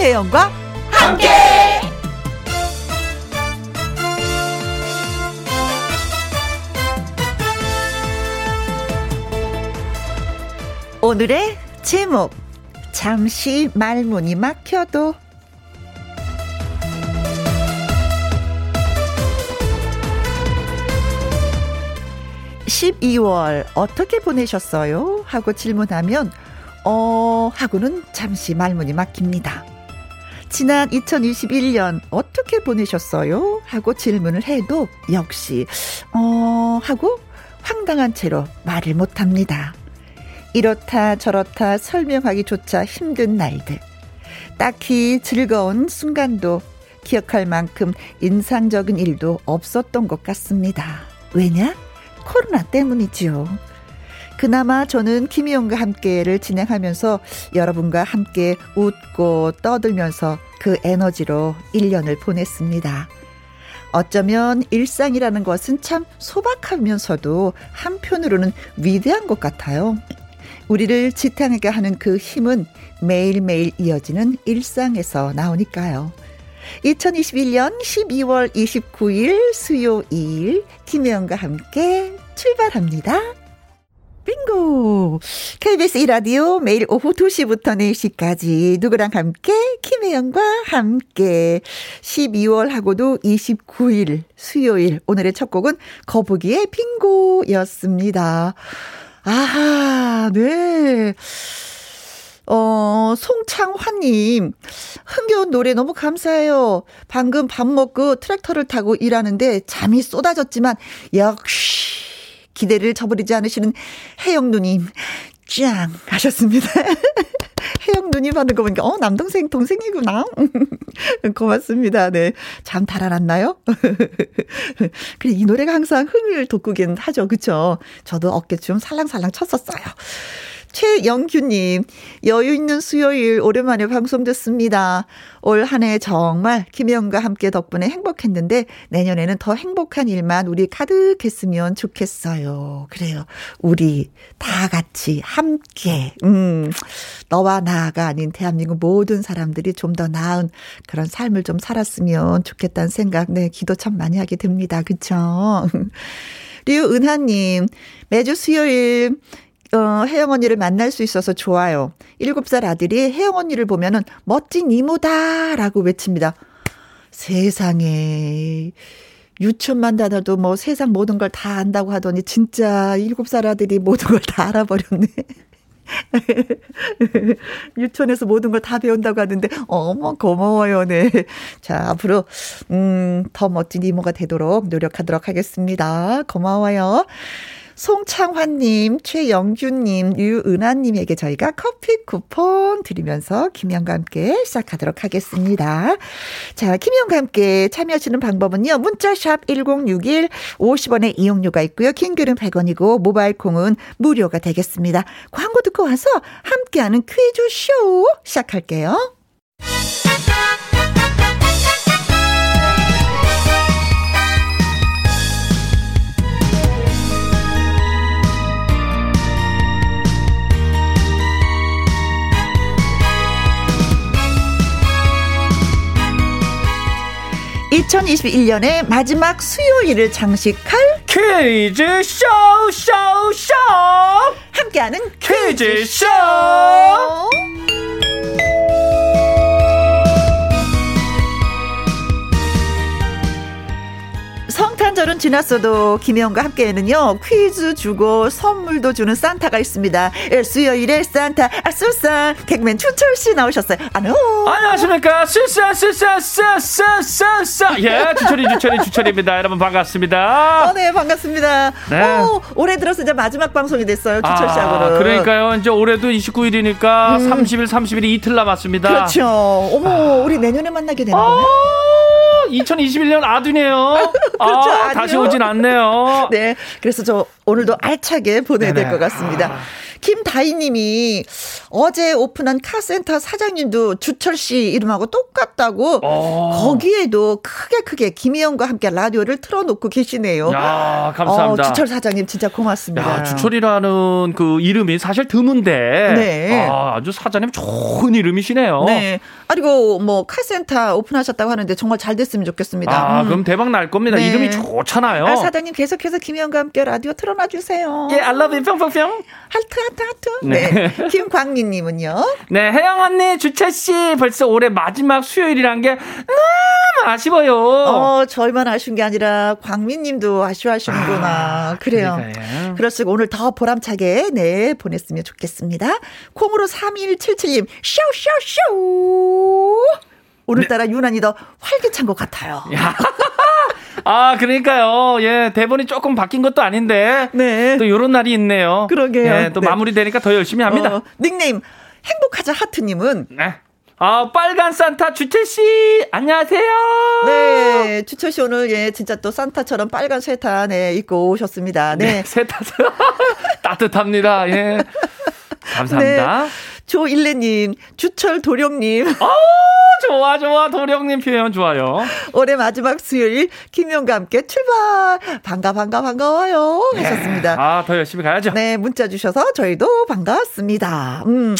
김혜영과 함께. 오늘의 제목 잠시 말문이 막혀도 12월 어떻게 보내셨어요? 하고 질문하면 어 하고는 잠시 말문이 막힙니다. 지난 2021년 어떻게 보내셨어요? 하고 질문을 해도 역시 어 하고 황당한 채로 말을 못 합니다. 이렇다 저렇다 설명하기조차 힘든 날들. 딱히 즐거운 순간도 기억할 만큼 인상적인 일도 없었던 것 같습니다. 왜냐? 코로나 때문이지요. 그나마 저는 김희영과 함께를 진행하면서 여러분과 함께 웃고 떠들면서 그 에너지로 1년을 보냈습니다. 어쩌면 일상이라는 것은 참 소박하면서도 한편으로는 위대한 것 같아요. 우리를 지탱하게 하는 그 힘은 매일매일 이어지는 일상에서 나오니까요. 2021년 12월 29일 수요일 김혜영과 함께 출발합니다. 빙고! KBS 이라디오 매일 오후 2시부터 4시까지 누구랑 함께 김혜영과 함께 12월하고도 29일 수요일 오늘의 첫 곡은 거북이의 빙고였습니다. 아하, 네. 어, 송창환님, 흥겨운 노래 너무 감사해요. 방금 밥 먹고 트랙터를 타고 일하는데 잠이 쏟아졌지만, 역시, 기대를 저버리지 않으시는 혜영 누님, 짱! 하셨습니다. 혜영 누님 하는 거 보니까, 어, 남동생, 동생이구나. 고맙습니다. 네. 잠 달아났나요? 그래, 이 노래가 항상 흥을 돋구긴 하죠. 그쵸? 저도 어깨 춤 살랑살랑 쳤었어요. 최영규님, 여유 있는 수요일 오랜만에 방송 듣습니다. 올 한 해 정말 김혜영과 함께 덕분에 행복했는데 내년에는 더 행복한 일만 우리 가득했으면 좋겠어요. 그래요. 우리 다 같이 함께, 음, 너와 나가 아닌 대한민국 모든 사람들이 좀 더 나은 그런 삶을 좀 살았으면 좋겠다는 생각, 네, 기도 참 많이 하게 됩니다. 그쵸? 류은하님, 매주 수요일 어, 혜영 언니를 만날 수 있어서 좋아요. 7살 아들이 혜영 언니를 보면은 멋진 이모다라고 외칩니다. 세상에. 유치원만 다녀도 뭐 세상 모든 걸 다 안다고 하더니 진짜 7살 아들이 모든 걸 다 알아버렸네. 유치원에서 모든 걸 다 배운다고 하는데, 어머, 고마워요, 네. 자, 앞으로, 음, 더 멋진 이모가 되도록 노력하도록 하겠습니다. 고마워요. 송창환님, 최영규님, 유은하님에게 저희가 커피 쿠폰 드리면서 김영과 함께 시작하도록 하겠습니다. 자, 김영과 함께 참여하시는 방법은요. 문자샵 1061 50원의 이용료가 있고요. 킹글은 100원이고 모바일 콩은 무료가 되겠습니다. 광고 듣고 와서 함께하는 퀴즈쇼 시작할게요. 2021년의 마지막 수요일을 장식할 퀴즈 쇼, 쇼, 쇼! 함께하는 퀴즈 쇼! 성탄절은 지났어도 김혜영과 함께는요 퀴즈 주고 선물도 주는 산타가 있습니다. 예, 수요일에 산타 아수산 개그맨 추철 씨 나오셨어요. 안녕. 안녕하십니까 수산 수산 수산수산수산 예 추철이 추철이 추철입니다. 여러분 반갑습니다. 어, 네 반갑습니다. 네. 오, 올해 들어서 이제 마지막 방송이 됐어요 추철 아, 씨하고는. 그러니까요 이제 올해도 29일이니까 음. 30일 30일이 이틀 남았습니다. 그렇죠. 어머 아. 우리 내년에 만나게 되는 거네. 2021년 아둔이에요. 그렇죠. 아, 다시 오진 않네요. 네. 그래서 저 오늘도 알차게 보내야 될 것 같습니다. 아. 김다희님이 어제 오픈한 카센터 사장님도 주철 씨 이름하고 똑같다고 어. 거기에도 크게 크게 김희영과 함께 라디오를 틀어놓고 계시네요. 야 감사합니다. 어, 주철 사장님 진짜 고맙습니다. 야, 주철이라는 그 이름이 사실 드문데 네. 아, 아주 사장님 좋은 이름이시네요. 네. 그리고 뭐 카센터 오픈하셨다고 하는데 정말 잘 됐으면 좋겠습니다. 아 음. 그럼 대박 날 겁니다. 네. 이름이 좋잖아요. 아, 사장님 계속해서 김희영과 함께 라디오 틀어놔 주세요. 예, I love you 뿅뿅뿅. 하트 하트 하트. 네. 네. 김광민님은요. 네, 혜영 언니, 주철 씨 벌써 올해 마지막 수요일이란 게 너무 아쉬워요. 어, 저희만 아쉬운 게 아니라 광민님도 아쉬워하시는구나. 아, 그래요. 그러니까요. 그럴수록 오늘 더 보람차게 네 보냈으면 좋겠습니다. 콩으로 3177님 쇼쇼쇼. 오늘따라 네. 유난히 더 활기찬 것 같아요. 아, 그러니까요. 예, 대본이 조금 바뀐 것도 아닌데. 네. 또 요런 날이 있네요. 그러게요. 예, 또 네. 마무리되니까 더 열심히 합니다. 어, 닉네임 행복하자 하트님은 네. 아, 빨간 산타 주철 씨, 안녕하세요. 네, 주철 씨 오늘 예 진짜 또 산타처럼 빨간 세타 네 입고 오셨습니다. 네, 네 세타 따뜻합니다. 예. 감사합니다. 네. 조일레님, 주철 도령님. 어, 좋아, 좋아. 도령님 표현 좋아요. 올해 마지막 수요일, 김영과 함께 출발. 반가, 반가, 반가워요. 네. 하셨습니다. 아, 더 열심히 가야죠. 네, 문자 주셔서 저희도 반갑습니다. 음,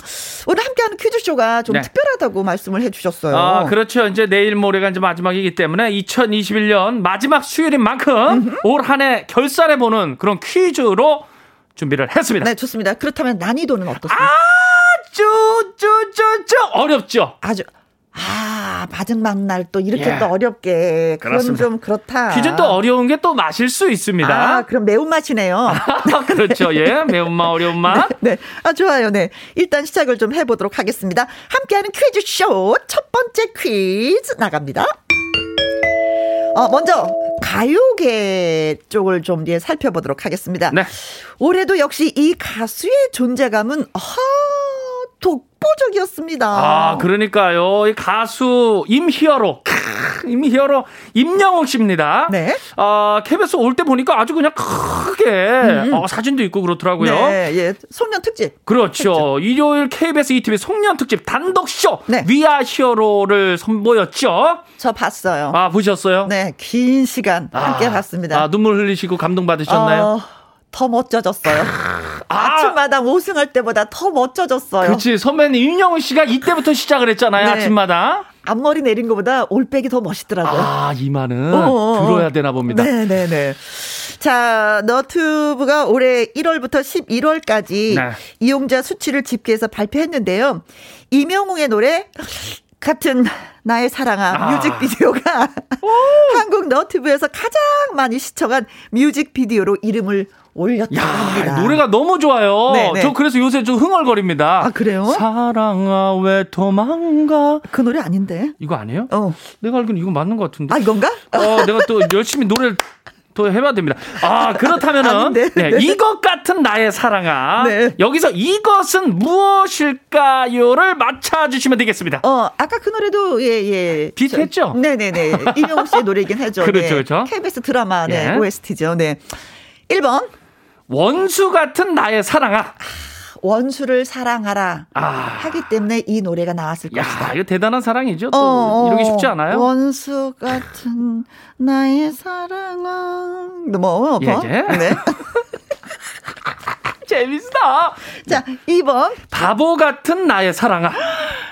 오늘 함께하는 퀴즈쇼가 좀 네. 특별하다고 말씀을 해주셨어요. 아, 그렇죠. 이제 내일 모레가 이제 마지막이기 때문에 2021년 마지막 수요일인 만큼 올 한 해 결산해보는 그런 퀴즈로 준비를 했습니다. 네, 좋습니다. 그렇다면 난이도는 어떻습니까? 아! 쭈쭈쭈쭈 어렵죠. 아주 아, 마지막 날 또 이렇게 예. 또 어렵게. 그건 그렇습니다. 좀 그렇다. 퀴즈 또 어려운 게 또 마실 수 있습니다. 아, 그럼 매운 맛이네요. 그렇죠. 예. 매운 맛, 어려운 맛. 네, 네. 아, 좋아요. 네. 일단 시작을 좀 해보도록 하겠습니다. 함께하는 퀴즈 쇼 첫 번째 퀴즈 나갑니다. 어, 먼저 가요계 쪽을 좀 예, 살펴보도록 하겠습니다. 네. 올해도 역시 이 가수의 존재감은 어, 독보적이었습니다. 아, 그러니까요. 이 가수 임히어로, 임히어로 임영웅 씨입니다. 네. 아, KBS 올 때 보니까 아주 그냥 크게 음. 어, 사진도 있고 그렇더라고요. 네, 예. 송년 특집. 그렇죠. 특집. 일요일 KBS ETV 송년 특집 단독 쇼 네. 위아 히어로를 선보였죠. 저 봤어요. 아, 보셨어요? 네, 긴 시간 함께 아, 봤습니다. 아, 눈물 흘리시고 감동 받으셨나요? 어... 더 멋져졌어요. 아, 침마당 우승할 때보다 더 멋져졌어요. 그렇지. 선배님 윤영훈 씨가 이때부터 시작을 했잖아요. 네. 아침마당. 앞머리 내린 것보다 올백이 더 멋있더라고요. 아, 이마는 어어. 들어야 되나 봅니다. 네네네. 네, 네. 자, 너튜브가 올해 1월부터 11월까지 네. 이용자 수치를 집계해서 발표했는데요. 이명웅의 노래 같은 나의 사랑아 아. 뮤직비디오가 한국 너튜브에서 가장 많이 시청한 뮤직비디오로 이름을 올렸다고 야. 노래가 너무 좋아요. 네네. 네. 저 그래서 요새 좀 흥얼거립니다. 아 그래요? 사랑아 왜 도망가? 그 노래 아닌데? 이거 아니에요? 어. 내가 알기로는 이거 맞는 것 같은데. 아 이건가? 어, 내가 또 열심히 노래를 또 해봐야 됩니다. 아, 그렇다면은, 네, 네. 이것 같은 나의 사랑아. 네. 여기서 이것은 무엇일까요를 맞춰주시면 되겠습니다. 어, 아까 그 노래도, 예, 예. 비슷했죠? 네네네. 이명웅 씨의 노래이긴 하죠. 그렇죠, 네. 그렇죠. KBS 드라마, 네, 예. OST죠. 네. 1번. 원수 같은 나의 사랑아. 원수를 사랑하라 아. 하기 때문에 이 노래가 나왔을 야, 것이다. 이거 대단한 사랑이죠. 또 어, 이러기 쉽지 않아요. 원수 같은 나의 사랑아. 뭐, 뭐. 예, 예. 네. 재밌다. 자, 2번. 바보 같은 나의 사랑아.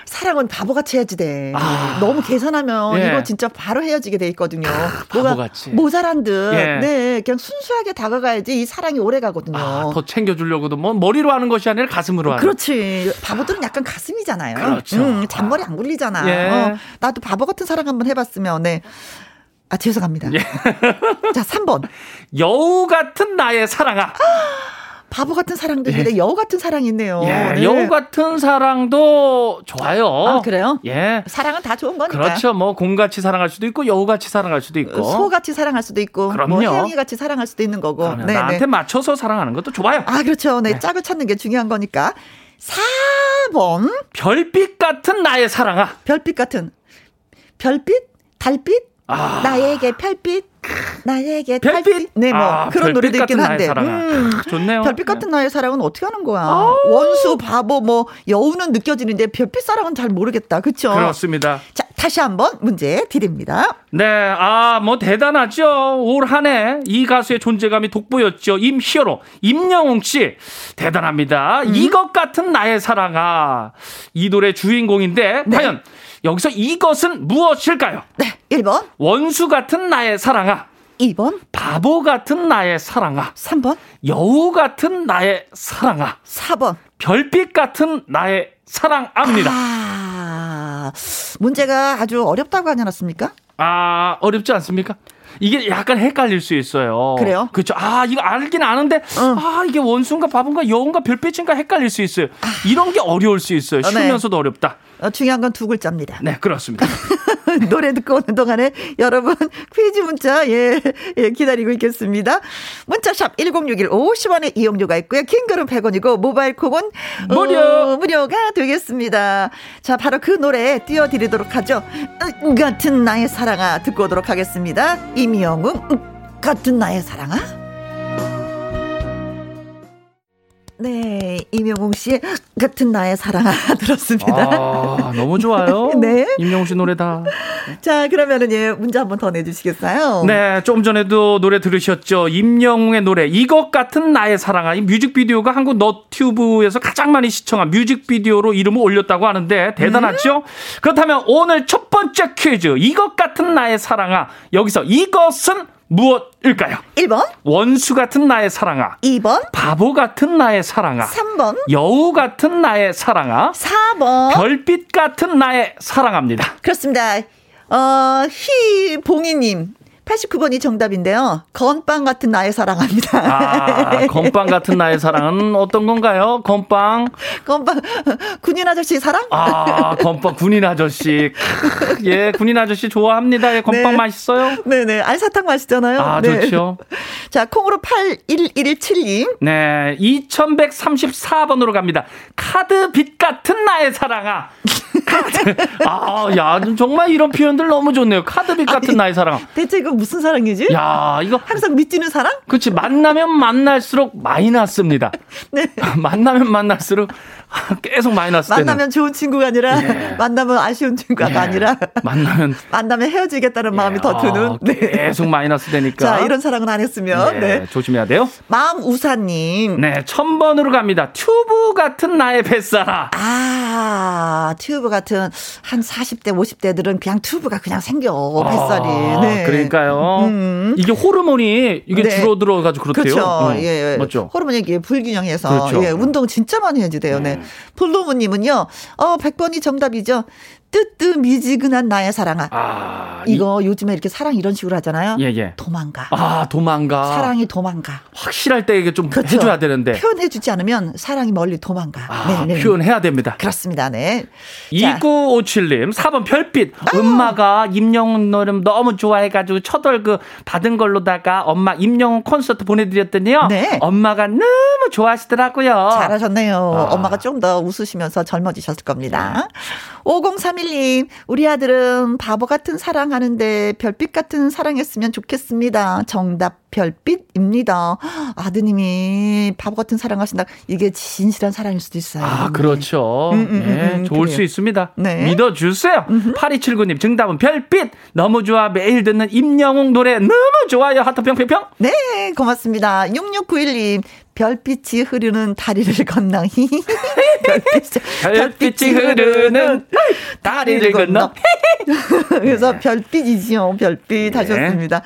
사랑은 바보같이 해야지 돼. 아. 너무 계산하면 예. 이거 진짜 바로 헤어지게 돼 있거든요. 아, 바보같이. 모자란 듯. 예. 네, 그냥 순수하게 다가가야지 이 사랑이 오래 가거든요. 아, 더 챙겨주려고도 뭐 머리로 하는 것이 아니라 가슴으로 하는. 그렇지. 바보들은 약간 가슴이잖아요. 그렇죠. 음, 잔머리 안 굴리잖아. 예. 어, 나도 바보 같은 사랑 한번 해봤으면, 네. 아, 죄송합니다. 예. 자, 3번. 여우 같은 나의 사랑아. 바보 같은 사랑도 있는데 예. 여우 같은 사랑이 있네요. 예, 네. 여우 같은 사랑도 좋아요. 아, 그래요? 예. 사랑은 다 좋은 거니까. 그렇죠. 뭐 곰같이 사랑할 수도 있고 여우같이 사랑할 수도 있고 소같이 사랑할 수도 있고 뭐 그럼요. 뭐 혜영이 같이 사랑할 수도 있는 거고. 네, 나한테 네. 맞춰서 사랑하는 것도 좋아요. 아, 그렇죠. 네, 네. 짝을 찾는 게 중요한 거니까. 4번. 별빛 같은 나의 사랑아. 별빛 같은 별빛? 달빛? 아. 나에게 별빛 나에게 별빛, 별빛? 네, 뭐 아, 그런 노래도 있긴 한데. 음, 좋네요. 별빛 같은 나의 사랑은 어떻게 하는 거야? 아. 원수, 바보, 뭐 여우는 느껴지는데 별빛 사랑은 잘 모르겠다. 그렇죠? 그렇습니다. 자, 다시 한번 문제 드립니다. 네, 아, 뭐 대단하죠. 올 한 해 이 가수의 존재감이 돋보였죠. 임시어로 임영웅 씨 대단합니다. 음. 이것 같은 나의 사랑아 이 노래 주인공인데 네. 과연 여기서 이것은 무엇일까요? 네, 1번. 원수 같은 나의 사랑아. 2번. 바보 같은 나의 사랑아. 3번. 여우 같은 나의 사랑아. 4번. 별빛 같은 나의 사랑합니다. 아, 문제가 아주 어렵다고 하지 않았습니까? 아, 어렵지 않습니까? 이게 약간 헷갈릴 수 있어요. 그래요? 그렇죠. 아, 이거 알긴 아는데, 어. 아, 이게 원수인가 바본가 여운가 별빛인가 헷갈릴 수 있어요. 아. 이런 게 어려울 수 있어요. 어, 네. 쉬우면서도 네. 어렵다. 어, 중요한 건 두 글자입니다. 네, 그렇습니다. 노래 듣고 오는 동안에 여러분 퀴즈 문자 예, 예 기다리고 있겠습니다. 문자샵 1061 50원의 이용료가 있고요. 킹글은 100원이고 모바일 콩은 무료 어, 무료가 되겠습니다. 자, 바로 그 노래 띄워드리도록 하죠. 음, 같은 나의 사랑아 듣고 오도록 하겠습니다. 이미영웅 음, 같은 나의 사랑아. 네, 임영웅 씨 같은 나의 사랑 들었습니다. 아, 너무 좋아요. 네. 임영웅 씨 노래다. 자, 그러면은 예, 문제 한번 더 내주시겠어요? 네, 조금 전에도 노래 들으셨죠. 임영웅의 노래 이것 같은 나의 사랑아. 이 뮤직비디오가 한국 너튜브에서 가장 많이 시청한 뮤직비디오로 이름을 올렸다고 하는데 대단하죠? 음? 그렇다면 오늘 첫 번째 퀴즈 이것 같은 나의 사랑아. 여기서 이것은 무엇일까요? 1번. 원수 같은 나의 사랑아. 2번. 바보 같은 나의 사랑아. 3번. 여우 같은 나의 사랑아. 4번. 별빛 같은 나의 사랑합니다. 그렇습니다. 어, 희봉이님. 89번이 정답인데요. 건빵 같은 나의 사랑합니다. 아, 건빵 같은 나의 사랑은 어떤 건가요? 건빵. 건빵. 군인 아저씨 사랑? 아, 건빵 군인 아저씨. 예, 군인 아저씨 좋아합니다. 예, 건빵 네. 맛있어요? 네네. 알사탕 맛있잖아요. 아, 네. 좋죠. 자, 콩으로 8117님. 네, 2134번으로 갑니다. 카드 빛 같은 나의 사랑아. 아, 야, 정말 이런 표현들 너무 좋네요. 카드 빛 같은 아니, 나의 사랑. 대체 이거 무슨 사랑이지? 야, 이거 항상 믿지는 사랑? 그렇지. 만나면 만날수록 마이너스입니다. 네. 만나면 만날수록 계속 마이너스 만나면 좋은 친구가 아니라 예. 만나면 아쉬운 친구가 예. 아니라 만나면 만나면 헤어지겠다는 예. 마음이 더 드는 아, 네. 계속 마이너스 되니까 자 이런 사랑은 안 했으면 네. 네. 조심해야 돼요 마음 우사님 네 천번으로 갑니다 튜브 같은 나의 뱃살아 아 튜브 같은 한 40대 50대들은 그냥 튜브가 그냥 생겨 뱃살이 아, 네. 그러니까요 음. 이게 호르몬이 이게 네. 줄어들어 가지고 그렇대요 그렇죠 어, 예, 예. 맞죠 호르몬이 불균형해서 그렇죠. 예, 운동 진짜 많이 해야 돼요 네. 폴로무님은요, 어, 100번이 정답이죠. 뜨뜻미지근한 나의 사랑아. 아, 이거 이... 요즘에 이렇게 사랑 이런 식으로 하잖아요. 예, 예. 도망가. 아, 도망가. 사랑이 도망가. 확실할 때 이게 좀 그렇죠. 해줘야 되는데. 표현해주지 않으면 사랑이 멀리 도망가. 아, 네, 네. 표현해야 됩니다. 그렇습니다. 네. 2957님, 4번 별빛. 아. 엄마가 임영웅 노래 너무 좋아해가지고 첫월 그 받은 걸로다가 엄마 임영웅 콘서트 보내드렸더니요. 네. 엄마가 너무 좋아하시더라고요. 잘하셨네요. 아. 엄마가 좀 더 웃으시면서 젊어지셨을 겁니다. 5031님, 우리 아들은 바보 같은 사랑하는데 별빛 같은 사랑했으면 좋겠습니다. 정답 별빛입니다. 아드님이 바보 같은 사랑하신다. 이게 진실한 사랑일 수도 있어요. 아, 그렇죠. 음, 음, 음, 네, 음, 좋을 그래요. 수 있습니다. 네. 믿어주세요. 8279님, 정답은 별빛. 너무 좋아. 매일 듣는 임영웅 노래 너무 좋아요. 하트 평평평. 네, 고맙습니다. 6691님, 별빛이 흐르는 다리를 건너. 별빛, 별빛이 흐르는 다리를 건너. 그래서 네. 별빛이지요. 별빛 네. 하셨습니다.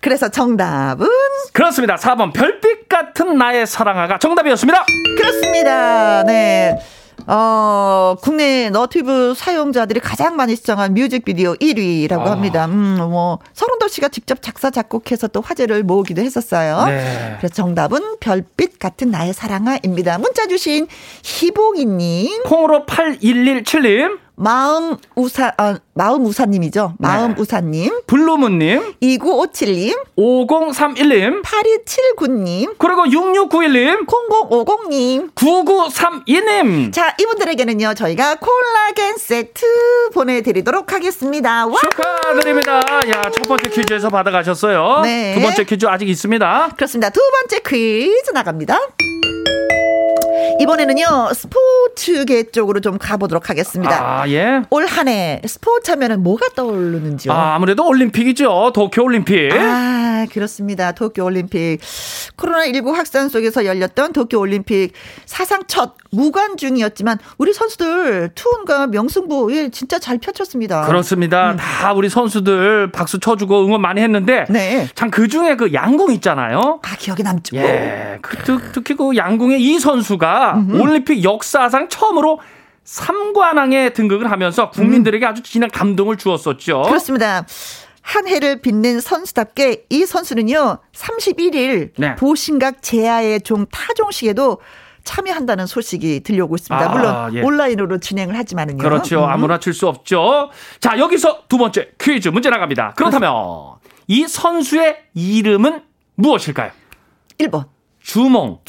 그래서 정답은 그렇습니다. 4번 별빛 같은 나의 사랑아가 정답이었습니다. 그렇습니다. 네. 어, 국내 너튜브 사용자들이 가장 많이 시청한 뮤직비디오 1위라고 아. 합니다. 음, 뭐, 서른도 씨가 직접 작사, 작곡해서 또 화제를 모으기도 했었어요. 네. 그래서 정답은 별빛 같은 나의 사랑아입니다. 문자 주신 희봉이님. 콩으로 8117님. 마음 우사, 아, 마음 우사님이죠. 마음 네. 우사님. 블루문님. 2957님. 5031님. 8279님. 그리고 6691님. 0050님. 9932님. 자, 이분들에게는요, 저희가 콜라겐 세트 보내드리도록 하겠습니다. 와! 축하드립니다. 야, 첫 번째 퀴즈에서 받아가셨어요. 네. 두 번째 퀴즈 아직 있습니다. 그렇습니다. 두 번째 퀴즈 나갑니다. 이번에는요, 스포츠계 쪽으로 좀 가보도록 하겠습니다. 아, 예. 올 한해 스포츠 하면은 뭐가 떠오르는지요? 아, 아무래도 올림픽이죠. 도쿄 올림픽. 아, 그렇습니다. 도쿄 올림픽. 코로나 19 확산 속에서 열렸던 도쿄 올림픽 사상 첫 무관중이었지만 우리 선수들 투혼과 명승부 예, 진짜 잘 펼쳤습니다. 그렇습니다. 음. 다 우리 선수들 박수 쳐주고 응원 많이 했는데 네. 참 그 중에 그 양궁 있잖아요. 아 기억에 남죠. 예, 그, 특히 그 양궁의 이 선수가 음흠. 올림픽 역사상 처음으로 3관왕에 등극을 하면서 국민들에게 아주 진한 감동을 주었었죠. 그렇습니다. 한 해를 빛낸 선수답게 이 선수는요 31일 네. 보신각 제야의 종 타종식에도 참여한다는 소식이 들려오고 있습니다. 아, 물론 예. 온라인으로 진행을 하지만은요. 그렇죠. 음. 아무나 칠 수 없죠. 자, 여기서 두 번째 퀴즈 문제 나갑니다. 그렇다면 이 선수의 이름은 무엇일까요? 1번. 주몽.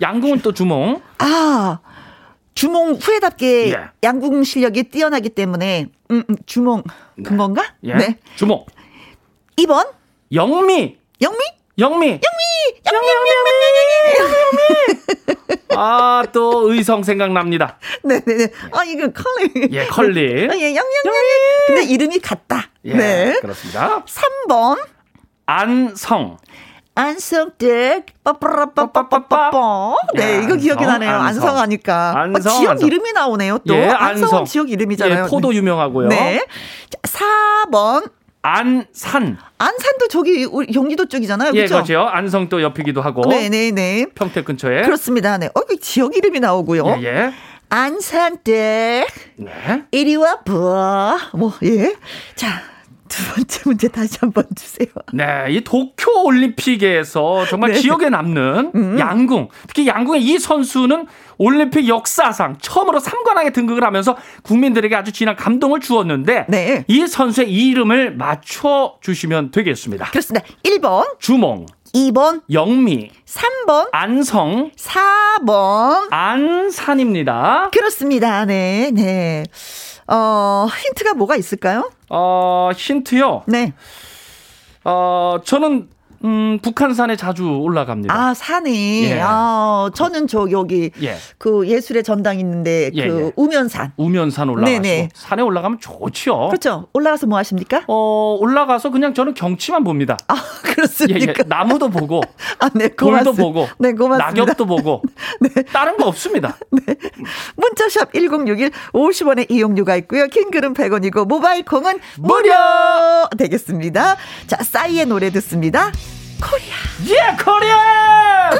양궁은 또 주몽. 아, 주몽 후에답게 예. 양궁 실력이 뛰어나기 때문에 음, 음 주몽 그건가? 예. 네. 주몽. 2번. 영미. 영미? 영미. 영미. 영미. 영미. 영미. 영미. 아, 또 의성 생각납니다. 네 네 네. 아, 이거 컬리. 예, 컬리. 아, 예, 영영, 영 근데 이름이 같다. 예, 네. 그렇습니다. 3번. 안성. 안성댁 빠빠라빠빠빠빠 네 이거 기억이 나네요 안성, 안성 하니까 안성, 어, 지역 안성. 이름이 나오네요 또 예, 안성 지역 이름이잖아요 예, 포도 유명하고요 네 자, 4번 안산. 안산도 저기 우리 경기도 쪽이잖아요. 그렇죠? 예, 그렇죠. 안성 또 옆이기도 하고. 네, 네, 네. 평택 근처에. 그렇습니다. 네. 어, 지역 이름이 나오고요. 예, 예. 안산댁. 네. 이리 와 봐. 뭐, 예. 자, 두 번째 문제 다시 한번 주세요. 네, 이 도쿄 올림픽에서 정말 네. 기억에 남는 음. 양궁, 특히 양궁의 이 선수는 올림픽 역사상 처음으로 3관왕에 등극을 하면서 국민들에게 아주 진한 감동을 주었는데 네. 이 선수의 이름을 맞춰 주시면 되겠습니다. 그렇습니다. 1번 주몽 2번 영미 3번 안성 4번 안산입니다. 그렇습니다. 네. 네. 어, 힌트가 뭐가 있을까요? 어, 힌트요? 네. 어, 저는 음, 북한산에 자주 올라갑니다. 아, 산이. 예. 아, 저는 저 여기 예. 그 예술의 전당 있는데 예, 그 예. 우면산. 우면산 올라가서 네네. 산에 올라가면 좋지요. 그렇죠. 올라가서 뭐 하십니까? 어, 올라가서 그냥 저는 경치만 봅니다. 아, 그렇습니까? 예, 예. 나무도 보고 아, 네, 고맙습니다. 돌도 보고 네, 고맙습니다. 낙엽도 보고 네. 다른 거 없습니다. 네. 문자샵 1061 50원의 이용료가 있고요. 킹글은 100원이고 모바일 콩은 무료 되겠습니다. 자, 싸이의 노래 듣습니다. 코리아. 예, 코리아!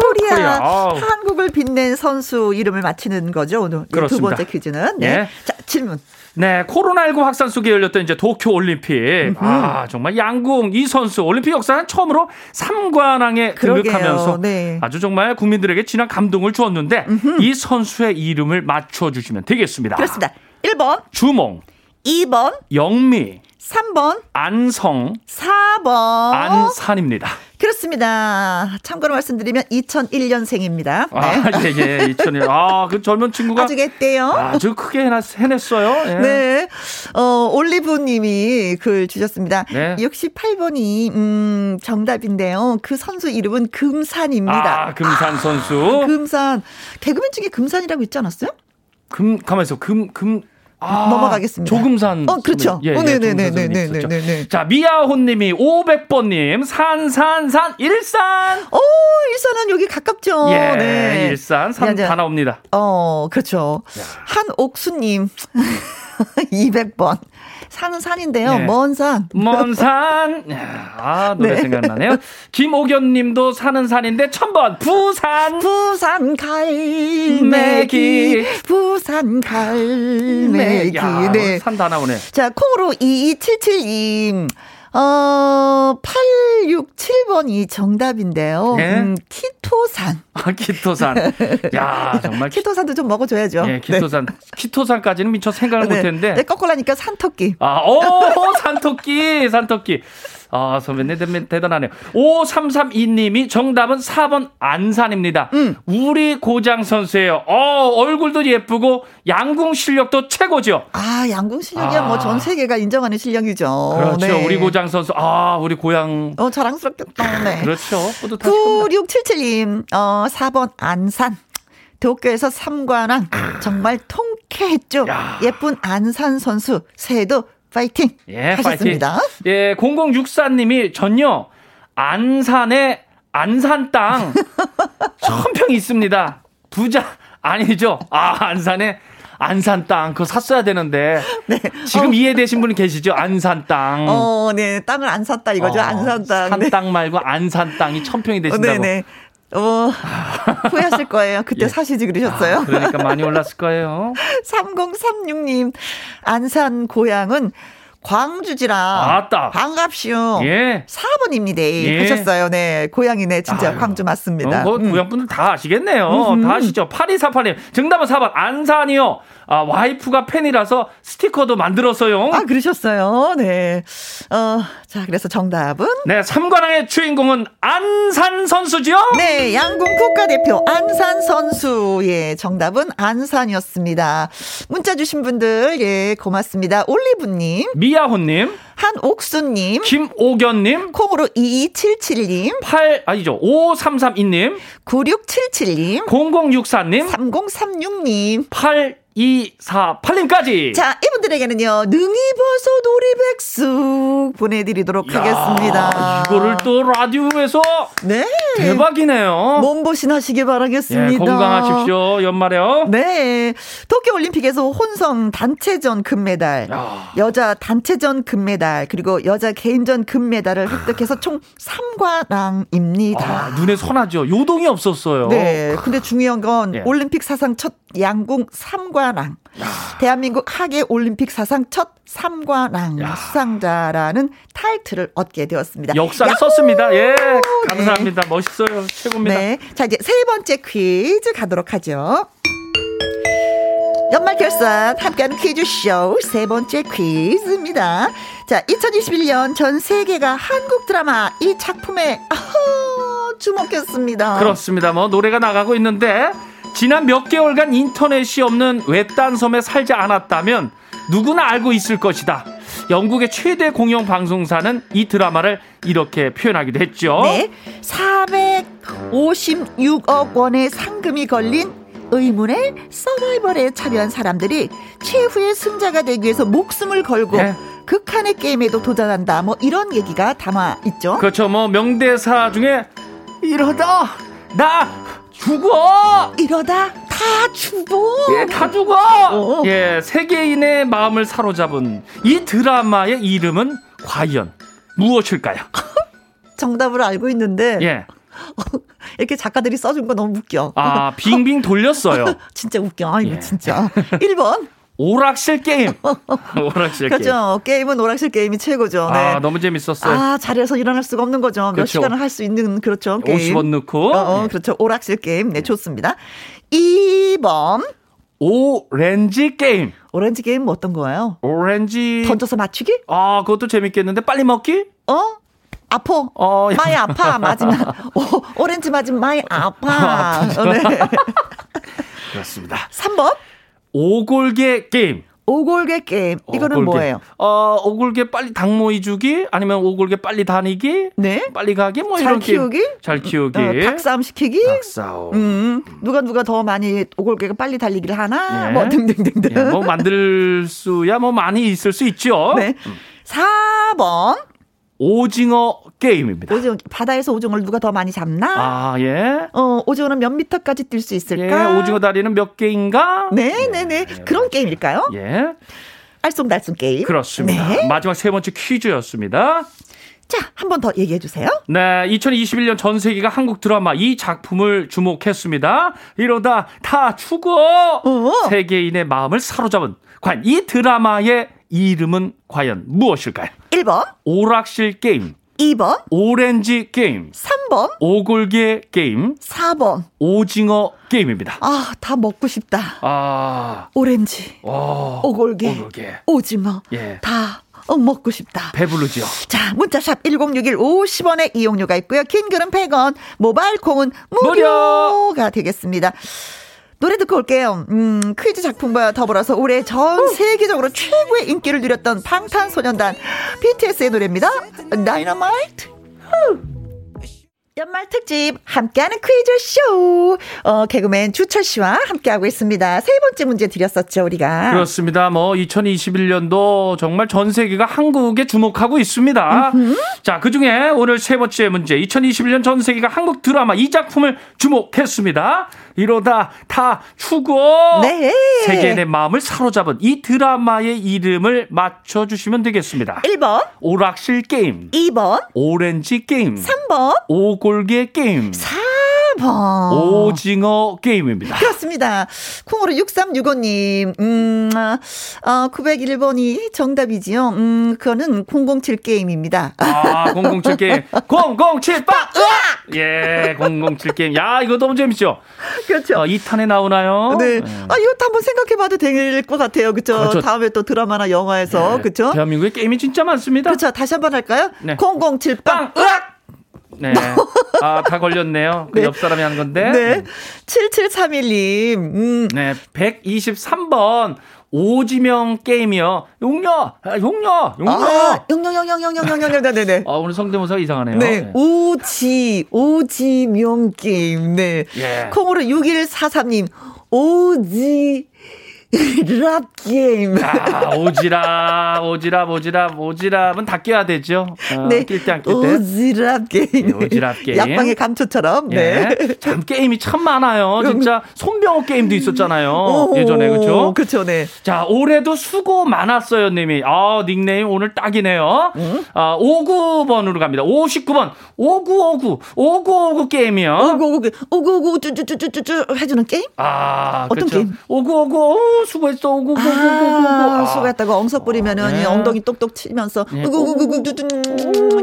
코리아. 코리아. 한국을 빛낸 선수 이름을 맞히는 거죠, 오늘. 두 번째 퀴즈는. 네. 네. 자, 질문. 네, 코로나19 확산 속에 열렸던 이제 도쿄 올림픽. 음흠. 아, 정말 양궁 이 선수 올림픽 역사상 처음으로 3관왕에 등극하면서 네. 아주 정말 국민들에게 진한 감동을 주었는데 음흠. 이 선수의 이름을 맞춰 주시면 되겠습니다. 그렇습니다. 1번 주몽 2번 영미 3번 안성 4번 안산입니다. 그렇습니다. 참고로 말씀드리면 2001년생입니다. 아, 네. 예, 예. 2001. 아, 그 젊은 친구가 아주 겠대요 아주 크게 해냈어요. 예. 네. 어, 올리브 님이 글 주셨습니다. 네. 68번이 음, 정답인데요. 그 선수 이름은 금산입니다. 아, 금산 선수. 아, 금산. 개그맨 중에 금산이라고 있지 않았어요? 금 가만히 있어. 금 금. 아, 넘어가겠습니다. 조금산. 어, 그렇죠. 예, 예, 네네네네네네. 자, 미아호님이 500번님, 산, 산, 산, 일산. 오, 일산은 여기 가깝죠. 예, 네. 일산, 산 다 나옵니다. 어, 그렇죠. 야. 한옥수님, 200번. 산은 산인데요. 네. 먼 산. 먼 산. 아, 노래 네. 생각나네요. 김옥연 님도 사는 산인데 천번 부산. 부산 갈매기. 부산 갈매기. 야, 네. 산 다 나오네. 자, 콩으로 2277님. 어, 867번이 정답인데요. 네. 음, T2 키토산. 아, 키토산. 야, 정말. 키토산도 좀 먹어줘야죠. 예, 키토산. 네. 키토산까지는 미처 생각을 네. 못 했는데. 네, 거꾸로니까 산토끼. 아, 오, 산토끼, 산토끼. 아, 선배님 대단하네요. 5332님이 정답은 4번 안산입니다. 음. 우리 고장 선수예요. 어, 얼굴도 예쁘고 양궁 실력도 최고죠. 아, 양궁 실력이야 뭐 아. 뭐전 세계가 인정하는 실력이죠. 그렇죠. 네. 우리 고장 선수. 아, 우리 고향. 어, 자랑스럽겠다. 네. 그렇죠. 9677님, 어, 4번 안산. 도쿄에서 삼관왕 정말 통쾌했죠. 야. 예쁜 안산 선수 새해도 파이팅 예, 하셨습니다. 파이팅. 예, 0064님이 전요 안산에 안산 땅 천평 있습니다. 부자 아니죠? 아 안산에 안산 땅 그거 샀어야 되는데 네. 지금 어. 이해되신 분 계시죠? 안산 땅. 어, 네 땅을 안 샀다 이거죠? 어, 안산 땅. 산땅 네. 말고 안산 땅이 천평이 되신다고. 어, 네네. 어, 후회하실 거예요. 그때 예. 사시지 그러셨어요. 아, 그러니까 많이 올랐을 거예요. 3036님, 안산 고향은 광주지라. 아따. 반갑시오. 예. 4번입니다. 예. 하셨어요. 네. 고향이네. 진짜 아유. 광주 맞습니다. 어, 음. 고향분들 다 아시겠네요. 음흠. 다 아시죠? 8248님. 정답은 4번. 안산이요. 아, 와이프가 팬이라서 스티커도 만들었어요. 아, 그러셨어요. 네. 어, 자, 그래서 정답은? 네, 삼관왕의 주인공은 안산 선수죠? 네, 양궁 국가대표 안산 선수. 예, 정답은 안산이었습니다. 문자 주신 분들, 예, 고맙습니다. 올리브님. 미 야호님. 한옥수님, 김오견님, 콩으로 2277님, 8, 아니죠, 5332님, 9677님, 0064님, 3036님, 8, 2, 4, 8님까지. 자, 이분들에게는요, 능이버섯 오리백숙 보내드리도록 야, 하겠습니다. 이거를 또 라디오에서. 네. 대박이네요. 몸보신 하시길 바라겠습니다. 예, 건강하십시오, 연말에요. 네. 도쿄올림픽에서 혼성 단체전 금메달, 야. 여자 단체전 금메달, 그리고 여자 개인전 금메달을 획득해서 총 3관왕입니다. 아, 눈에 선하죠. 요동이 없었어요. 네. 근데 중요한 건 예. 올림픽 사상 첫 양궁 3관왕. 대한민국 하계 올림픽 사상 첫 3관왕 야. 수상자라는 타이틀을 얻게 되었습니다. 역사를 야호! 썼습니다. 예. 감사합니다. 네. 멋있어요. 최고입니다. 네. 자, 이제 세 번째 퀴즈 가도록 하죠. 연말 결산 함께하는 퀴즈쇼 세 번째 퀴즈입니다. 자, 2021년 전 세계가 한국 드라마 이 작품에 주목했습니다. 그렇습니다. 뭐 노래가 나가고 있는데 지난 몇 개월간 인터넷이 없는 외딴 섬에 살지 않았다면 누구나 알고 있을 것이다. 영국의 최대 공영 방송사는 이 드라마를 이렇게 표현하기도 했죠. 네. 456억 원의 상금이 걸린 의문의 서바이벌에 참여한 사람들이 최후의 승자가 되기 위해서 목숨을 걸고 네. 극한의 게임에도 도전한다. 뭐 이런 얘기가 담아 있죠. 그렇죠. 뭐 명대사 중에 이러다 나 죽어! 이러다 다 죽어! 예, 다 죽어! 어. 예, 세계인의 마음을 사로잡은 이 드라마의 이름은 과연 무엇일까요? 정답을 알고 있는데. 예. 이렇게 작가들이 써준 거 너무 웃겨. 아, 빙빙 돌렸어요. 진짜 웃겨. 아, 이거 예. 진짜. 1번. 오락실 게임. 오락실 그렇죠. 게임. 은 오락실 게임이 최고죠. 네. 아, 너무 재밌었어요. 아, 자리에서 일어날 수가 없는 거죠. 그렇죠. 몇 시간을 할 수 있는 그렇죠. 게임. 50원 넣고. 어, 어, 그렇죠. 오락실 게임. 네, 좋습니다. 2번. 오렌지 게임. 오렌지 게임 뭐 어떤 거예요? 오렌지 던져서 맞추기? 아, 그것도 재밌겠는데 빨리 먹기? 어? 아파. 어, 많이 아파. 맞으면 오, 오렌지 맞으면 많이 아파. 어, 네. 그렇습니다. 3번. 오골계 게임. 오골계 게임. 이거는 오골계. 뭐예요? 어, 오골계 빨리 닭 모이 주기 아니면 오골계 빨리 다니기? 네. 빨리 가기 뭐 이런 키우기? 게임. 잘 키우기. 어, 닭싸움 시키기? 닭싸움. 음. 누가 누가 더 많이 오골개가 빨리 달리기를 하나? 예. 뭐 등등등등. 예, 뭐 만들 수야 뭐 많이 있을 수 있죠. 네. 음. 4번. 오징어 게임입니다. 오징어 바다에서 오징어를 누가 더 많이 잡나? 아 예. 어 오징어는 몇 미터까지 뛸 수 있을까? 예, 오징어 다리는 몇 개인가? 네네네 네, 네. 예. 그런 게임일까요? 예. 알쏭달쏭 게임. 그렇습니다. 네. 마지막 세 번째 퀴즈였습니다. 자, 한 번 더 얘기해 주세요. 네, 2021년 전 세계가 한국 드라마 이 작품을 주목했습니다. 이러다 다 죽어! 어. 세계인의 마음을 사로잡은 과연 이 드라마의 이름은 과연 무엇일까요? 1번 오락실 게임 2번 오렌지 게임 3번 오골계 게임 4번 오징어 게임입니다. 아, 다 먹고 싶다. 아. 오렌지. 와. 오골계. 오골계. 오징어. 예. 다 어, 먹고 싶다. 배부르죠. 자, 문자샵 1061 50원의 이용료가 있고요. 긴 글은 100원, 모바일 콩은 무료가 무료. 되겠습니다. 노래 듣고 올게요. 음, 퀴즈 작품과 더불어서 올해 전 세계적으로 최고의 인기를 누렸던 방탄소년단 BTS의 노래입니다. 다이너마이트. 연말 특집 함께하는 퀴즈 쇼 어, 개그맨 주철 씨와 함께하고 있습니다. 세 번째 문제 드렸었죠 우리가. 그렇습니다. 뭐 2021년도 정말 전 세계가 한국에 주목하고 있습니다. 음흠. 자 그중에 오늘 세 번째 문제 2021년 전 세계가 한국 드라마 이 작품을 주목했습니다. 이러다 다 추고 네. 세계의 마음을 사로잡은 이 드라마의 이름을 맞춰 주시면 되겠습니다. 1번. 오락실 게임. 2번. 오렌지 게임. 3번. 오골개 게임. 4 번 오징어 게임입니다. 그렇습니다. 콩으로 6365님 음, 어, 901번이 정답이지요. 음, 그거는 007 게임입니다. 아, 007 게임. 007 빠! 으악! 예, 007 게임. 야, 이거 너무 재밌죠? 그렇죠. 어, 2탄에 나오나요? 네. 네. 아, 이것도 한번 생각해봐도 될 것 같아요. 그렇죠? 그렇죠? 다음에 또 드라마나 영화에서. 네. 그렇죠? 대한민국에 게임이 진짜 많습니다. 그렇죠. 다시 한번 할까요? 네. 007 빵! 으악! 네. 아, 다 걸렸네요. 그 네. 옆 사람이 한 건데. 네. 7731님. 음. 네. 123번. 오지명 게임이요. 용녀, 아, 용녀, 용녀. 아, 용녀, 용녀, 용녀, 용녀, 용녀, 네네. 네. 아, 오늘 성대모사 이상하네요. 네. 네. 오지, 오지명 게임. 네. 예. 콩으로 6143님. 오지, 랍 게임. 아, 오지랖, 오지랖, 오지랖, 오지랖은 다 껴야 되죠. 어, 네. 낄때 안 낄 때. 오지랖 게임. 네, 오지랖 게임. 약방의 감초처럼. 네. 예. 참 게임이 참 많아요. 진짜 손병호 게임도 있었잖아요. 오, 예전에 그렇죠? 그렇죠. 네. 자, 올해도 수고 많았어요, 님이. 아, 닉네임 오늘 딱이네요. 음? 아, 59번으로 갑니다. 59번. 5959. 5959 게임이요. 5959. 5959 쭈쭈쭈쭈쭈 해주는 게임? 아, 어떤 그렇죠. 게임? 5959. 수고했어. 오고, 아, 수고했다고 응석 부리면은 네. 엉덩이 똑똑 치면서 네.